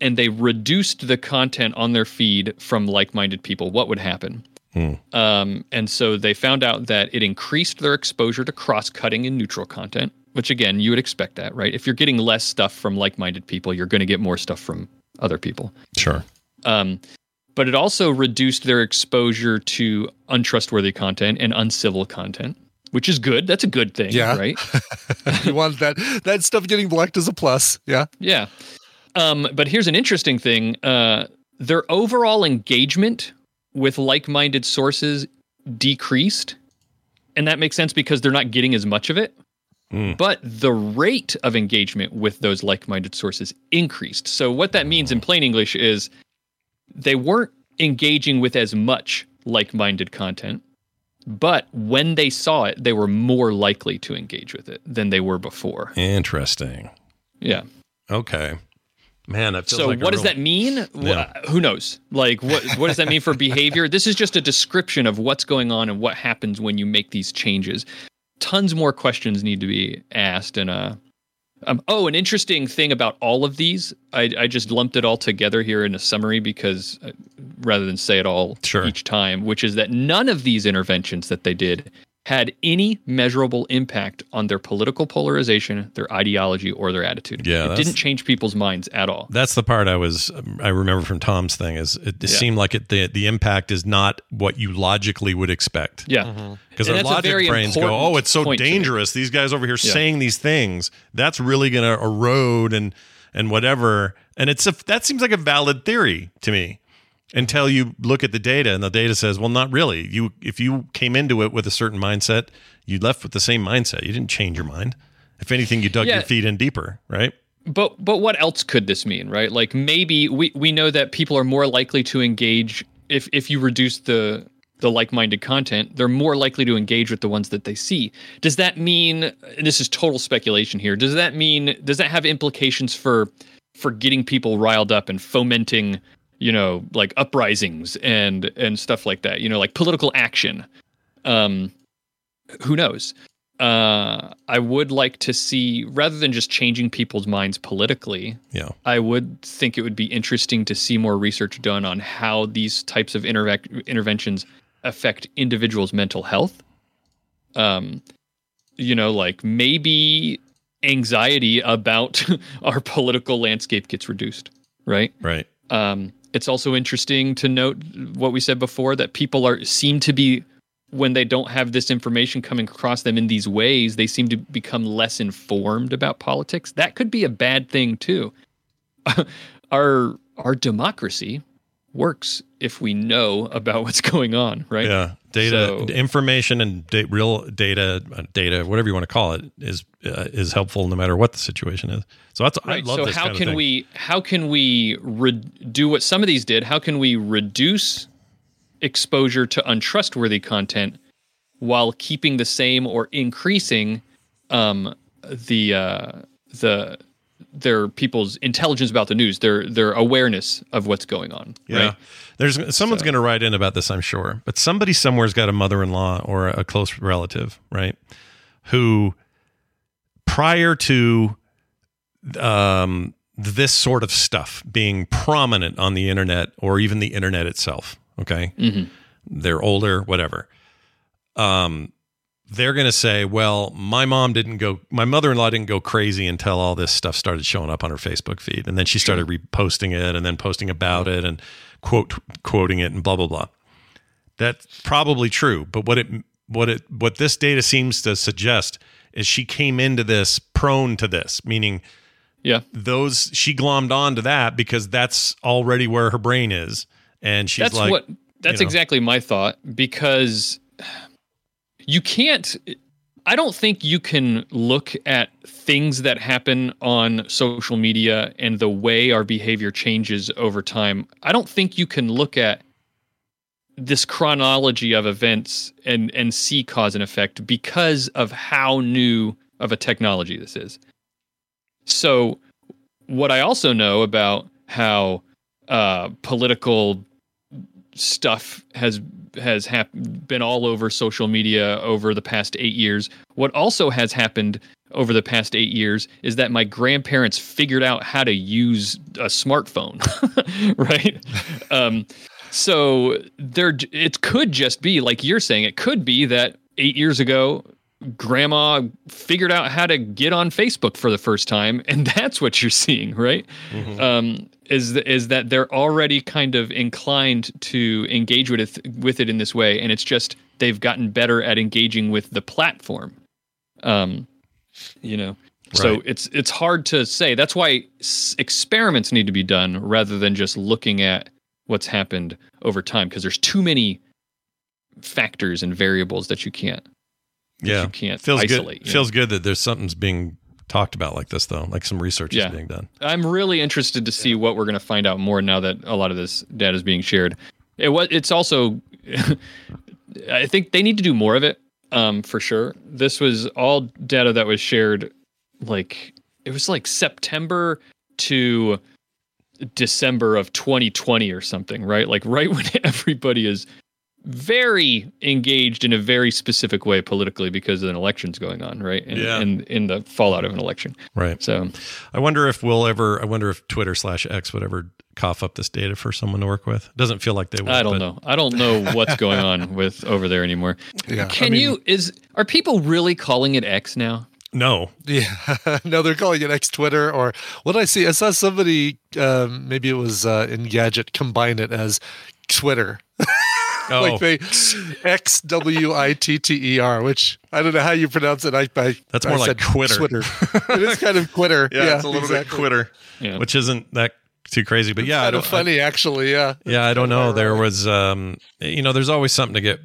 and they reduced the content on their feed from like-minded people, what would happen? Hmm. Um, and so they found out that it increased their exposure to cross-cutting and neutral content, which again, you would expect that, right? If you're getting less stuff from like-minded people, you're going to get more stuff from other people. Sure. Um, but it also reduced their exposure to untrustworthy content and uncivil content, which is good. That's a good thing, Yeah. right? (laughs) you want that that stuff getting blocked as a plus. Yeah. Yeah. Um, but here's an interesting thing: uh, their overall engagement with like-minded sources decreased, and that makes sense because they're not getting as much of it. Mm. But the rate of engagement with those like-minded sources increased. So what that means in plain English is they weren't engaging with as much like-minded content, but when they saw it, they were more likely to engage with it than they were before. Interesting. Yeah. Okay. Man, so like what does that mean Yeah. who knows like what what does that mean for (laughs) behavior this is just a description of what's going on and what happens when you make these changes tons more questions need to be asked and uh um, oh an interesting thing about all of these I, I just lumped it all together here in a summary because uh, rather than say it all Sure. each time which is that none of these interventions that they did had any measurable impact on their political polarization their ideology or their attitude Yeah, it didn't change people's minds at all That's the part I was I remember from Tom's thing is it, it Yeah. seemed like it the the impact is not what you logically would expect. Yeah. Mm-hmm. Because And our logic brains go, "Oh, it's so point to me." dangerous. These guys over here Yeah. saying these things. That's really going to erode and and whatever." And it's a that seems like a valid theory to me until you look at the data and the data says, "Well, not really. You if you came into it with a certain mindset, you left with the same mindset. You didn't change your mind. If anything, you dug Yeah. your feet in deeper, right?" But but what else could this mean, right? Like maybe we, we know that people are more likely to engage if if you reduce the the like-minded content, they're more likely to engage with the ones that they see. Does that mean and this is total speculation here? Does that mean does that have implications for for getting people riled up and fomenting, you know, like uprisings and and stuff like that, you know, like political action? Um who knows? uh, I would like to see, rather than just changing people's minds politically, Yeah. I would think it would be interesting to see more research done on how these types of intervec- interventions affect individuals' mental health. Um, you know, like maybe anxiety about (laughs) our political landscape gets reduced, right? Right. Um, it's also interesting to note what we said before that people are seem to be when they don't have this information coming across them in these ways, they seem to become less informed about politics. That could be a bad thing too. (laughs) our our democracy works if we know about (laughs) what's going on, right? Yeah, data, So- information, and da- real data, uh, data, whatever you want to call it, is uh, is helpful no matter what the situation is. So that's I love so this how kind of can we how can we re- do what some of these did? How can we reduce exposure to untrustworthy content while keeping the same or increasing um, the uh, the their people's intelligence about the news, their their awareness of what's going on. Yeah. Right. There's someone's going to write in about this, I'm sure. But somebody somewhere's got a mother-in-law or a close relative, right? Who prior to um this sort of stuff being prominent on the internet or even the internet itself, okay? They're older, whatever. Um they're going to say, well, my mom didn't go, my mother in law didn't go crazy until all this stuff started showing up on her Facebook feed. And then she started reposting it and then posting about it and quote, quoting it and blah, blah, blah. That's probably true. But what it, what it, what this data seems to suggest is she came into this prone to this, meaning Yeah. those, she glommed onto that because that's already where her brain is. And she's that's like, what that's you know. exactly my thought because you can't i don't think you can look at things that happen on social media and the way our behavior changes over time. I don't think you can look at this chronology of events and and see cause and effect because of how new of a technology this is. So what i also know about how uh, political stuff has has hap- been all over social media over the past eight years. What also has happened over the past eight years is that my grandparents figured out how to use a smartphone, (laughs) right? um, so there, it could just be like you're saying. It could be that eight years ago, grandma figured out how to get on Facebook for the first time, and (laughs) that's what you're seeing, right? Um, is is that they're already kind of inclined to engage with it with it in this way, and it's just they've gotten better at engaging with the platform. Um, you know, so it's it's hard to say. That's why s- experiments need to be done rather than just looking at what's happened over time because there's too many factors and variables that you can't yeah, you can't feels isolate, good. you Feels good that there's something's being talked about like this though, like some research Yeah. is being done. I'm really interested to see what we're going to find out more now that a lot of this data is being shared. It was. It's also. (laughs) I think they need to do more of it, um, for sure. This was all data that was shared, like it was like September to December of 2020 or something, right? Like right (laughs) when everybody is very engaged in a very specific way politically because of an election's going on, right? And, Yeah. and in the fallout of an election. Right. So I wonder if we'll ever. I wonder if Twitter slash X would ever cough up this data for someone to work with. Doesn't feel like they would. I don't but- know. I don't know what's going on (laughs) with over there anymore. Yeah, I Can mean- you is are people really calling it X now? No. Yeah, (laughs) no, they're calling it X Twitter or what I see. I saw somebody, um, maybe it was uh, Engadget, combine it as Twitter. (laughs) (laughs) Oh, like they X W I T T E R, which I don't know how you pronounce it. I, I That's I more like said Twitter. Twitter. it is kind of Twitter. (laughs) yeah, it's a little exactly. bit quitter, Yeah. which isn't that too crazy. But yeah, I Kind don't. of funny, actually. Yeah. Yeah, I don't know. There was, um, you know, there's always something to get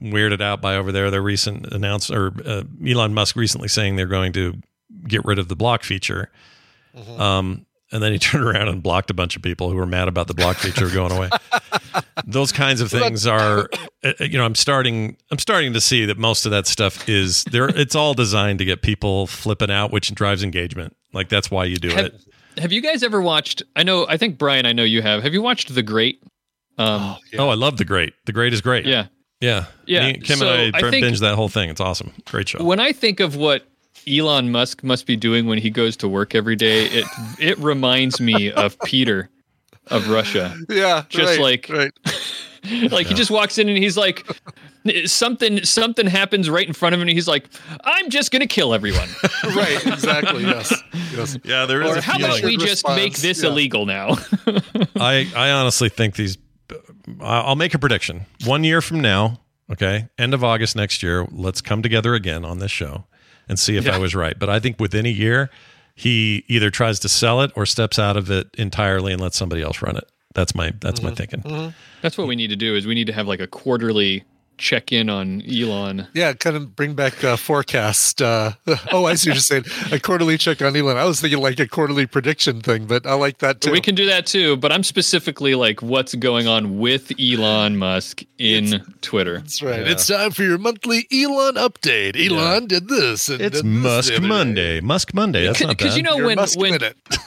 weirded out by over there. Their recent announce or uh, Elon Musk recently saying they're going to get rid of the block feature. Um, and then he (laughs) turned around and blocked a bunch of people who were mad about the block feature going away. (laughs) Those kinds of things are, uh, you know, I'm starting, I'm starting to see that most of that stuff is there. It's all designed to get people flipping out, which drives engagement. Like that's why you do Have, it. have you guys ever watched? I know. I think Brian. I know you have. Have you watched The Great? Um, Oh, I love the great. The great is great. yeah. Yeah. Yeah, Me- Kim so and I, I think- binged that whole thing. It's awesome. Great show. When I think of what Elon Musk must be doing when he goes to work every day, it it reminds me of (laughs) Peter of Russia. Yeah. Just right, like- right. (laughs) like he just walks in and he's like something something happens right in front of him, and he's like, "I'm just gonna kill everyone." (laughs) right, exactly. Yes. Yes. Yeah, there is. or a how about we just Response, make this yeah. illegal now? I I honestly think these. I'll make a prediction. One year from now, okay, end of August next year, let's come together again on this show and see if I was right. But I think within a year, he either tries to sell it or steps out of it entirely and lets somebody else run it. That's my that's my mm-hmm. thinking. Mm-hmm. That's what we need to do. Is we need to have like a quarterly check in on Elon. Yeah, kind of bring back uh, forecast. Uh, (laughs) oh, I see what you're saying. A quarterly check on Elon. I was thinking like a quarterly prediction thing, but I like that too. We can do that too, but I'm specifically like what's going on with Elon Musk in Twitter. That's right. It's time for your monthly Elon update. Elon did this. And It's did this Musk other. Monday. Musk Monday. That's not bad. Because you know You're when Musk when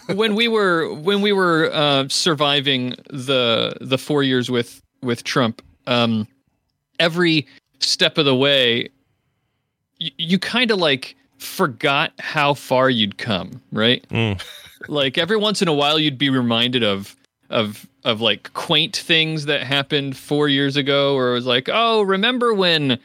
(laughs) when we were when we were uh, surviving the the four years with with Trump, um, every step of the way, you, you kind of like forgot how far you'd come, right? Mm. Like every once in a while, you'd be reminded of of of like quaint things that happened four years ago, or it was like, oh, remember when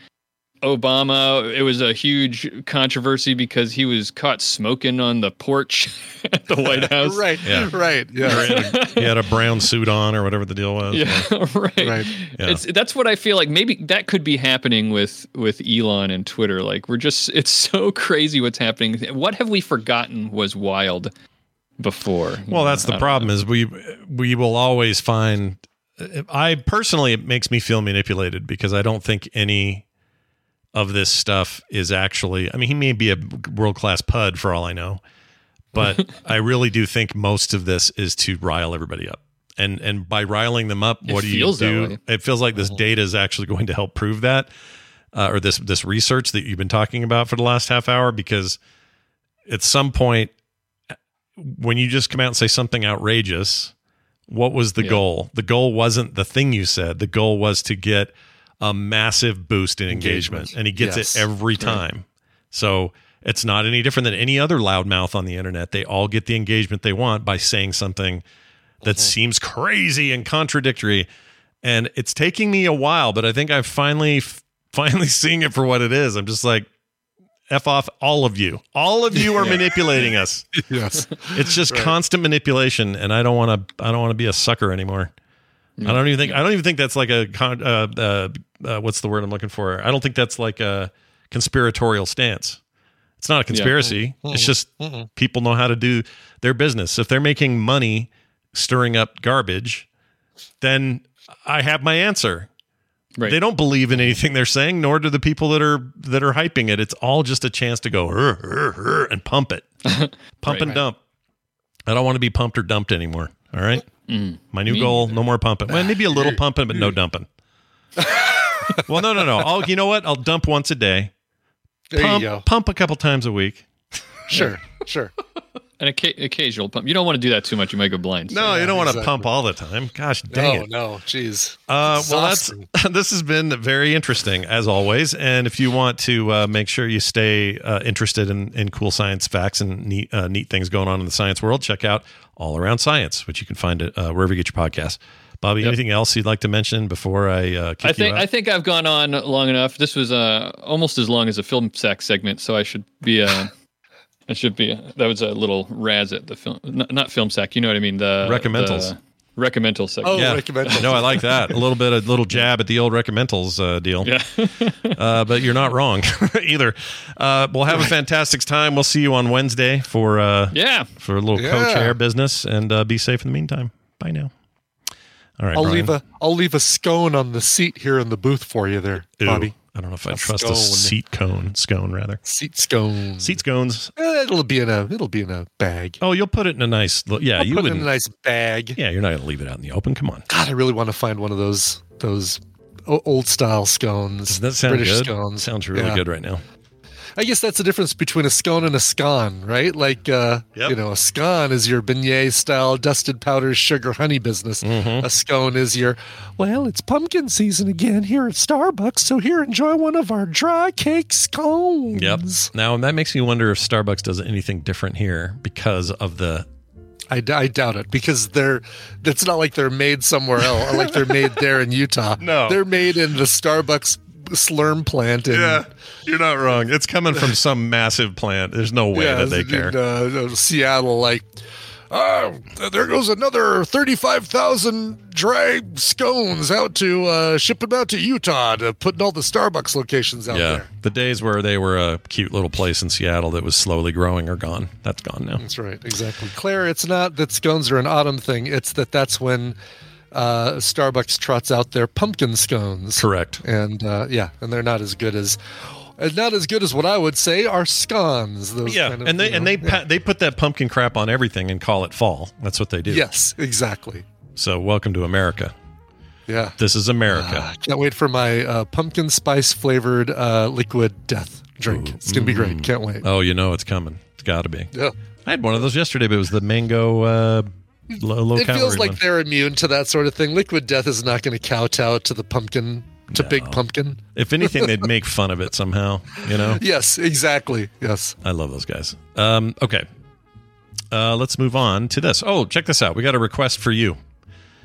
Obama? It was a huge controversy because he was caught smoking on the porch (laughs) at the White (laughs) House. right, Yeah. right. Yeah. he had a brown suit on or whatever the deal was. (laughs) Yeah, right. Right. Yeah. It's that's what I feel like. Maybe that could be happening with with Elon and Twitter. Like we're just, it's so crazy what's happening. What have we forgotten was wild before? Well, that's the don't problem is we we will always find I personally it makes me feel manipulated because I don't think any of this stuff is actually I mean he may be a world-class pud for all I know but (laughs) I really do think most of this is to rile everybody up. And and by riling them up, It what do you feels do? It feels like this data is actually going to help prove that. Uh, or this this research that you've been talking about for the last half hour because at some point when you just come out and say something outrageous, what was the Yeah. goal? The goal wasn't the thing you said. The goal was to get a massive boost in engagement, Engagement. and he gets Yes. it every time. So it's not any different than any other loudmouth on the internet. They all get the engagement they want by saying something that seems crazy and contradictory. And it's taking me a while, but I think I'm finally (laughs) finally seeing it for what it is. I'm just like, F off all of you. All of you are (laughs) manipulating us. (laughs) yes. It's just constant manipulation, and I don't want to. I don't want to be a sucker anymore. I don't even think. I don't even think that's like a. Con, uh, uh, uh, what's the word I'm looking for? I don't think that's like a conspiratorial stance. It's not a conspiracy. It's just people know how to do their business. If they're making money stirring up garbage, then I have my answer. Right. They don't believe in anything they're saying, nor do the people that are that are hyping it. It's all just a chance to go and pump it, (laughs) pump and dump. I don't want to be pumped or dumped anymore. All right, my new goal: no more pumping. Well, maybe a little pumping, but no (laughs) dumping. (laughs) (laughs) well, no, no, no. I'll, you know what? I'll dump once a day. There Pump, you go. pump a couple times a week. (laughs) Sure. Sure. An occa- occasional pump. You don't want to do that too much. You might go blind. No, you don't want to pump all the time. Gosh, dang no, it. no. Jeez. Uh, well, that's (laughs) this has been very interesting as always. And if you want to uh, make sure you stay uh, interested in, in cool science facts and neat uh, neat things going on in the science world, check out All Around Science, which you can find it uh, wherever you get your podcast. Bobby, anything else you'd like to mention before I uh, kick I think you out? I think I've gone on long enough. This was uh, almost as long as a film sack segment, so I should be uh, (laughs) I should be that was a little razz at the film, not, not film sack. You know what I mean? The Recommendals. the recommendal segment. Oh, yeah, recommendals. no, I like that. (laughs) A little bit, a little jab at the old recommendals uh, deal. Yeah. (laughs) uh, but you're not wrong either. Uh, we'll have a fantastic time. We'll see you on Wednesday for uh, yeah. for a little Yeah. co-chair business, and uh, be safe in the meantime. Bye now. All right, I'll Brian. leave a I'll leave a scone on the seat here in the booth for you there, Ooh, Bobby. I don't know if I A trust a seat cone, scone rather. Seat scone. Seat scones. Eh, it'll be in a it'll be in a bag. Oh, you'll put it in a nice. li- Yeah, I'll you put it in wouldn't. a nice bag. yeah, you're not gonna leave it out in the open. Come on. God, I really want to find one of those those o- old style scones. Does that sound British good? scones. Sounds really Yeah. good right now. I guess that's the difference between a scone and a scone, right? Like, uh, Yep. you know, a scone is your beignet style dusted powder sugar honey business. Mm-hmm. A scone is your, well, it's pumpkin season again here at Starbucks, so here, enjoy one of our dry cake scones. Yep. Now that makes me wonder if Starbucks does anything different here because of the. I, I, doubt it because they're, it's not like they're made somewhere else, like they're made there in Utah. (laughs) No. They're made in the Starbucks slurm plant in Yeah, you're not wrong. It's coming from some massive plant. There's no way that they in, care. uh, uh, Seattle, like, oh, there goes another 35,000 dry scones out to uh, ship them out to Utah to put in all the Starbucks locations out yeah, there. the days where they were a cute little place in Seattle that was slowly growing are gone. That's gone now. That's right, exactly. Claire, it's not that scones are an autumn thing. It's that that's when uh, Starbucks trots out their pumpkin scones. Correct. And uh, yeah, and they're not as good as. uh, Not as good as what I would say are scones. Those Yeah, kind of, and they you and they yeah. pa- they put that pumpkin crap on everything and call it fall. That's what they do. yes, exactly. So welcome to America. Yeah. This is America. Ah, can't wait for my uh, pumpkin spice flavored uh, liquid death drink. it's gonna be great. Can't wait. oh, you know it's coming. It's got to be. Yeah. I had one of those yesterday, but it was the mango uh, low, low It feels like one. they're immune to that sort of thing. Liquid death is not going to kowtow to the pumpkin, to big pumpkin. If anything, they'd make fun of it somehow. You know. (laughs) Yes, exactly. Yes. I love those guys. Um, okay. Uh, let's move on to this. Oh, check this out. We got a request for you.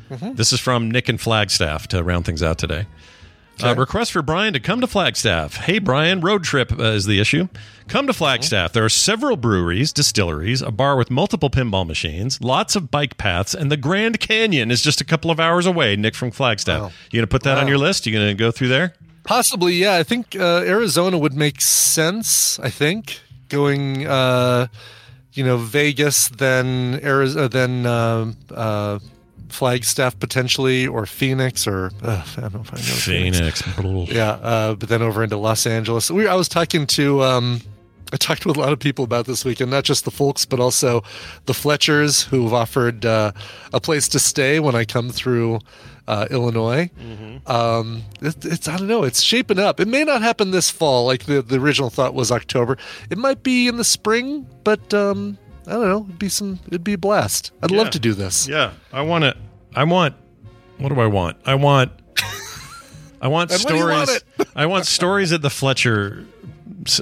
This is from Nick and Flagstaff to round things out today. Uh, request for Brian to come to Flagstaff. Hey, Brian, road trip uh, is the issue. Come to Flagstaff. There are several breweries, distilleries, a bar with multiple pinball machines, lots of bike paths, and the Grand Canyon is just a couple of hours away. Nick from Flagstaff. Wow. You gonna put that on your list? You gonna go through there? Possibly, yeah. I think uh, Arizona would make sense. I think going, uh, you know, Vegas, then Arizona, then uh, uh, Flagstaff potentially, or Phoenix, or uh, I don't know if I know Phoenix. Yeah, uh, but then over into Los Angeles. We, I was talking to, um, I talked with a lot of people about this weekend, not just the folks, but also the Fletchers who've offered uh, a place to stay when I come through uh, Illinois. Um, it, it's I don't know, it's shaping up. It may not happen this fall, like the the original thought was October. It might be in the spring, but um, I don't know. It'd be some. It'd be a blast. I'd Yeah. love to do this. Yeah, I want to. I want. What do I want? I want. I want (laughs) And when do you stories. want I want stories at the Fletcher.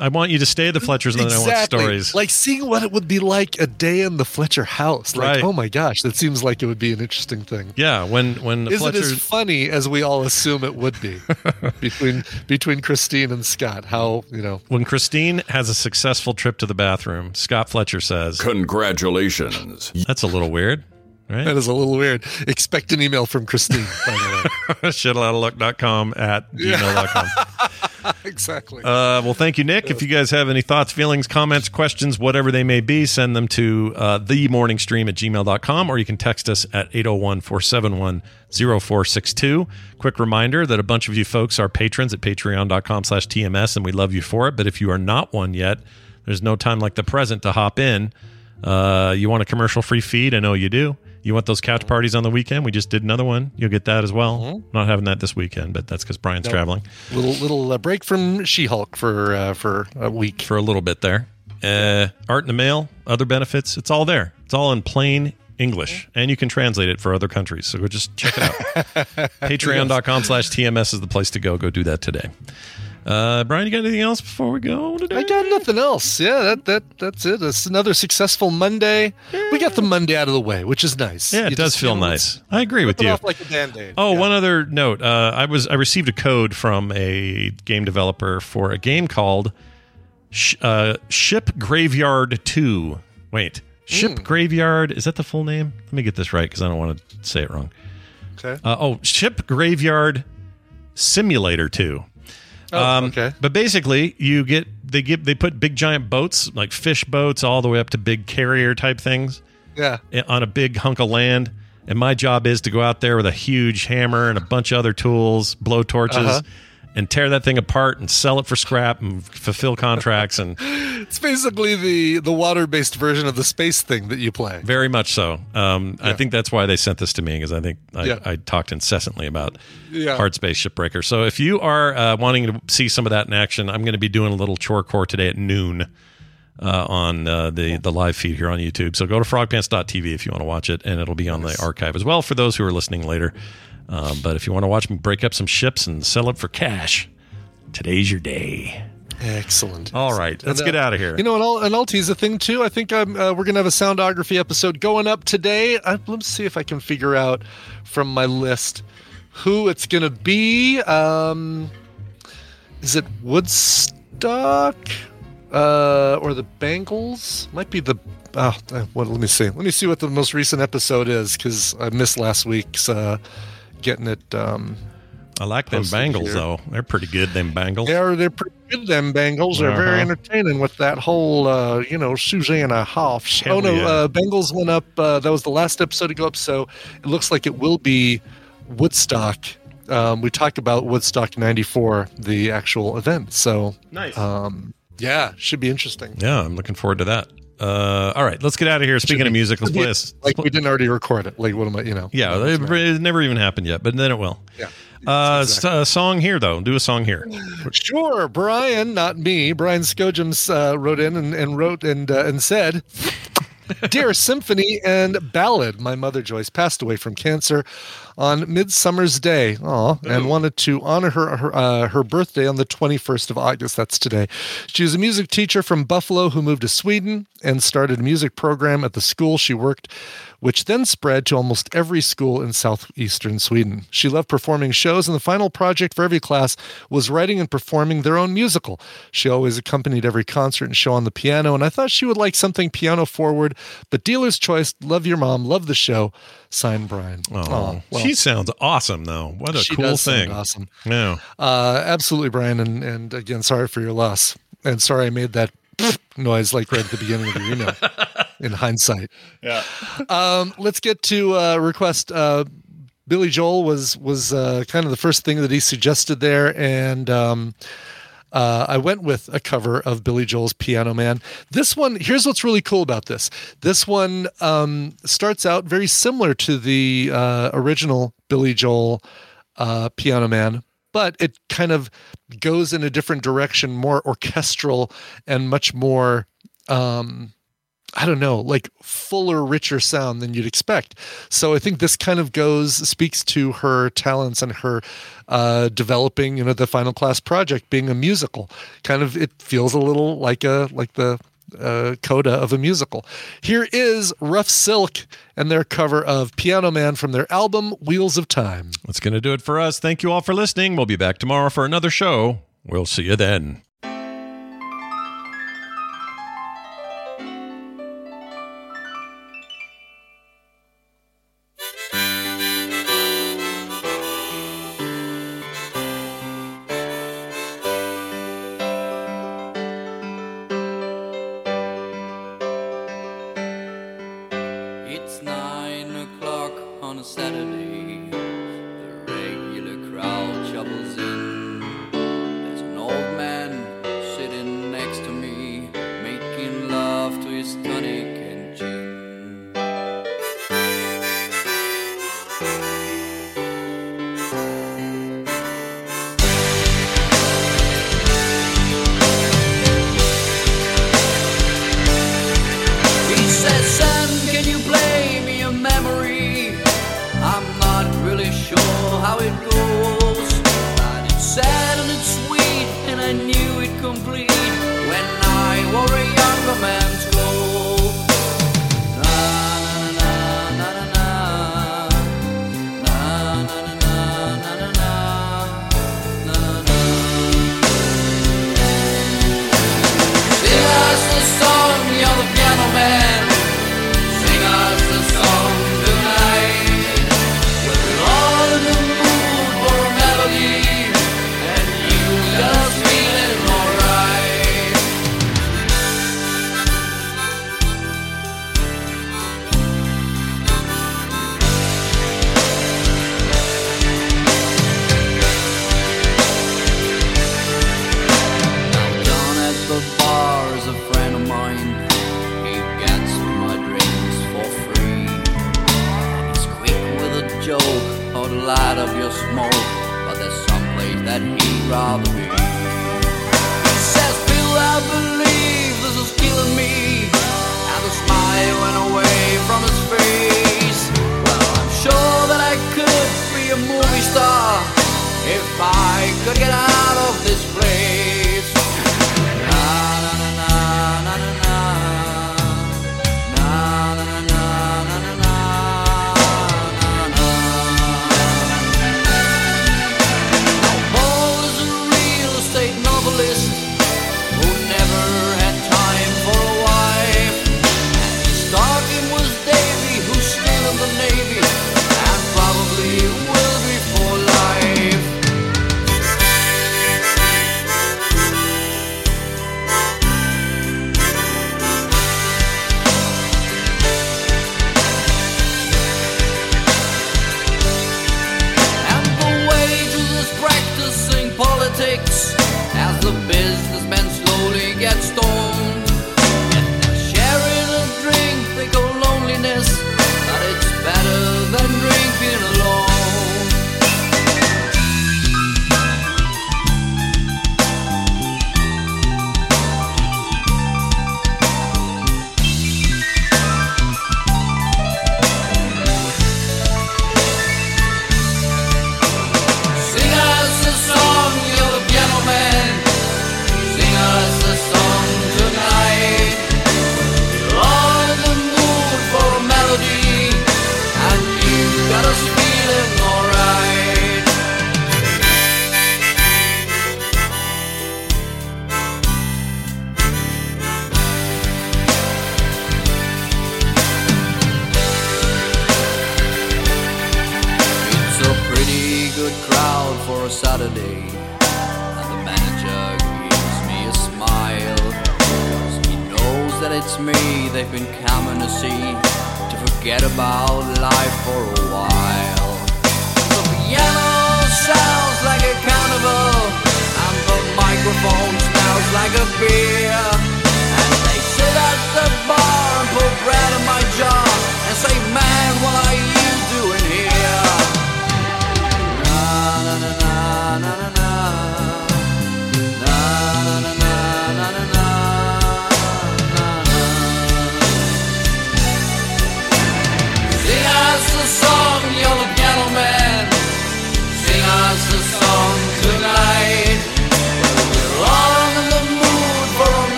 I want you to stay at the Fletchers, and then I want stories. Like seeing what it would be like a day in the Fletcher house. Like, Right. oh my gosh, that seems like it would be an interesting thing. yeah, when when the Is it as funny as we all assume it would be (laughs) between between Christine and Scott? How you know? when Christine has a successful trip to the bathroom, Scott Fletcher says, Congratulations. "That's a little weird." That Right? is a little weird. Expect an email from Christine. By the (laughs) Shitaloutofluck.com at gmail.com. (laughs) (laughs) exactly. Uh, well, thank you, Nick. If you guys have any thoughts, feelings, comments, questions, whatever they may be, send them to uh, themorningstream at gmail.com or you can text us at 801 471 0462. Quick reminder that a bunch of you folks are patrons at patreon.com slash TMS and we love you for it. But if you are not one yet, there's no time like the present to hop in. Uh, you want a commercial free feed? I know you do. You want those couch parties on the weekend? We just did another one. You'll get that as well. Not having that this weekend, but that's because Brian's traveling. little little uh, break from She-Hulk for uh, for a week. for a little bit there. Uh, art in the mail, other benefits, it's all there. It's all in plain English, and you can translate it for other countries. So go just check it out. (laughs) Patreon.com slash TMS is the place to go. Go do that today. Uh, Brian, you got anything else before we go today? I got nothing else. Yeah, that that that's it. It's another successful Monday. We got the Monday out of the way, which is nice. yeah, it You does feel nice. I agree with you. off like a band-aid. Oh, Yeah. one other note. Uh, I was I received a code from a game developer for a game called Sh- uh, Ship Graveyard Two. Wait, Ship Hmm. Graveyard is that the full name? Let me get this right because I don't want to say it wrong. Okay. Uh, oh, Ship Graveyard Simulator Two. Oh, okay. But basically, you get they give they put big giant boats like fish boats all the way up to big carrier type things Yeah. on a big hunk of land. And my job is to go out there with a huge hammer and a bunch of other tools, blow torches, Uh-huh. And tear that thing apart and sell it for scrap and fulfill contracts. And (laughs) It's basically the the water-based version of the space thing that you play. very much so. Um, I think that's why they sent this to me because I think I, Yeah. I talked incessantly about Yeah. Hard Space Shipbreaker. So if you are uh, wanting to see some of that in action, I'm going to be doing a little chore core today at noon. Uh, on uh, the the live feed here on YouTube, so go to frogpants.tv if you want to watch it, and it'll be on the archive as well for those who are listening later. Um, but if you want to watch me break up some ships and sell it for cash, today's your day. Excellent. All right, let's And, get uh, out of here. You know, and I'll, and I'll tease a thing too. I think I'm, uh, we're going to have a soundography episode going up today. I, let's see if I can figure out from my list who it's going to be. Um, is it Woodstock uh, or the Bangles? Might be the. Oh, uh, what? Let me see. Let me see what the most recent episode is because I missed last week's uh, getting it. Um, I like them Posted bangles here. though. They're pretty good. Them bangles. they're they're pretty good. Them Bengals. They're Uh-huh. very entertaining with that whole uh, you know Susanna Hoffs. Hell oh no, yeah. uh, Bangles went up. Uh, that was the last episode to go up. So it looks like it will be Woodstock. Um, we talked about Woodstock '94, the actual event. So Nice. um, yeah, should be interesting. yeah, I'm looking forward to that. Uh, all right, let's get out of here. Speaking of music, let's play this. Like we didn't already record it. Like what am I? You know? Yeah, it, it never even happened yet, but then it will. Yeah. Uh, Exactly. a song here though. Do a song here. Sure, Brian, not me. Brian Skojums uh, wrote in and, and wrote and uh, and said, "Dear Symphony and Ballad, my mother Joyce passed away from cancer on Midsummer's Day. Aw, and wanted to honor her her, uh, her birthday on the 21st of August. That's today. She was a music teacher from Buffalo who moved to Sweden and started a music program at the school she worked." Which then spread to almost every school in southeastern Sweden. She loved performing shows, and the final project for every class was writing and performing their own musical. She always accompanied every concert and show on the piano, and I thought she would like something piano forward. But dealer's choice, love your mom, love the show. Signed, Brian. Oh, Aw, well, she sounds awesome though. What a she cool does sound thing. Awesome. Yeah. Uh, absolutely, Brian. And, and again, sorry for your loss. And sorry I made that (laughs) noise like right at the beginning of your email (laughs) in hindsight. Yeah. Um, let's get to uh, request. Uh, Billy Joel was was uh, kind of the first thing that he suggested there, and um, uh, I went with a cover of Billy Joel's Piano Man. This one, here's what's really cool about this. This one um, starts out very similar to the uh, original Billy Joel uh, Piano Man, but it kind of goes in a different direction, more orchestral and much more. Um, I don't know, like fuller, richer sound than you'd expect. So I think this kind of goes speaks to her talents and her uh, developing, you know, the final class project being a musical. Kind of, it feels a little like a like the uh, coda of a musical. Here is Rough Silk and their cover of Piano Man from their album Wheels of Time. That's going to do it for us. Thank you all for listening. We'll be back tomorrow for another show. We'll see you then.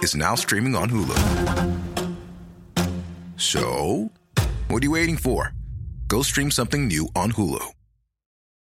is now streaming on Hulu. So, what are you waiting for? Go stream something new on Hulu.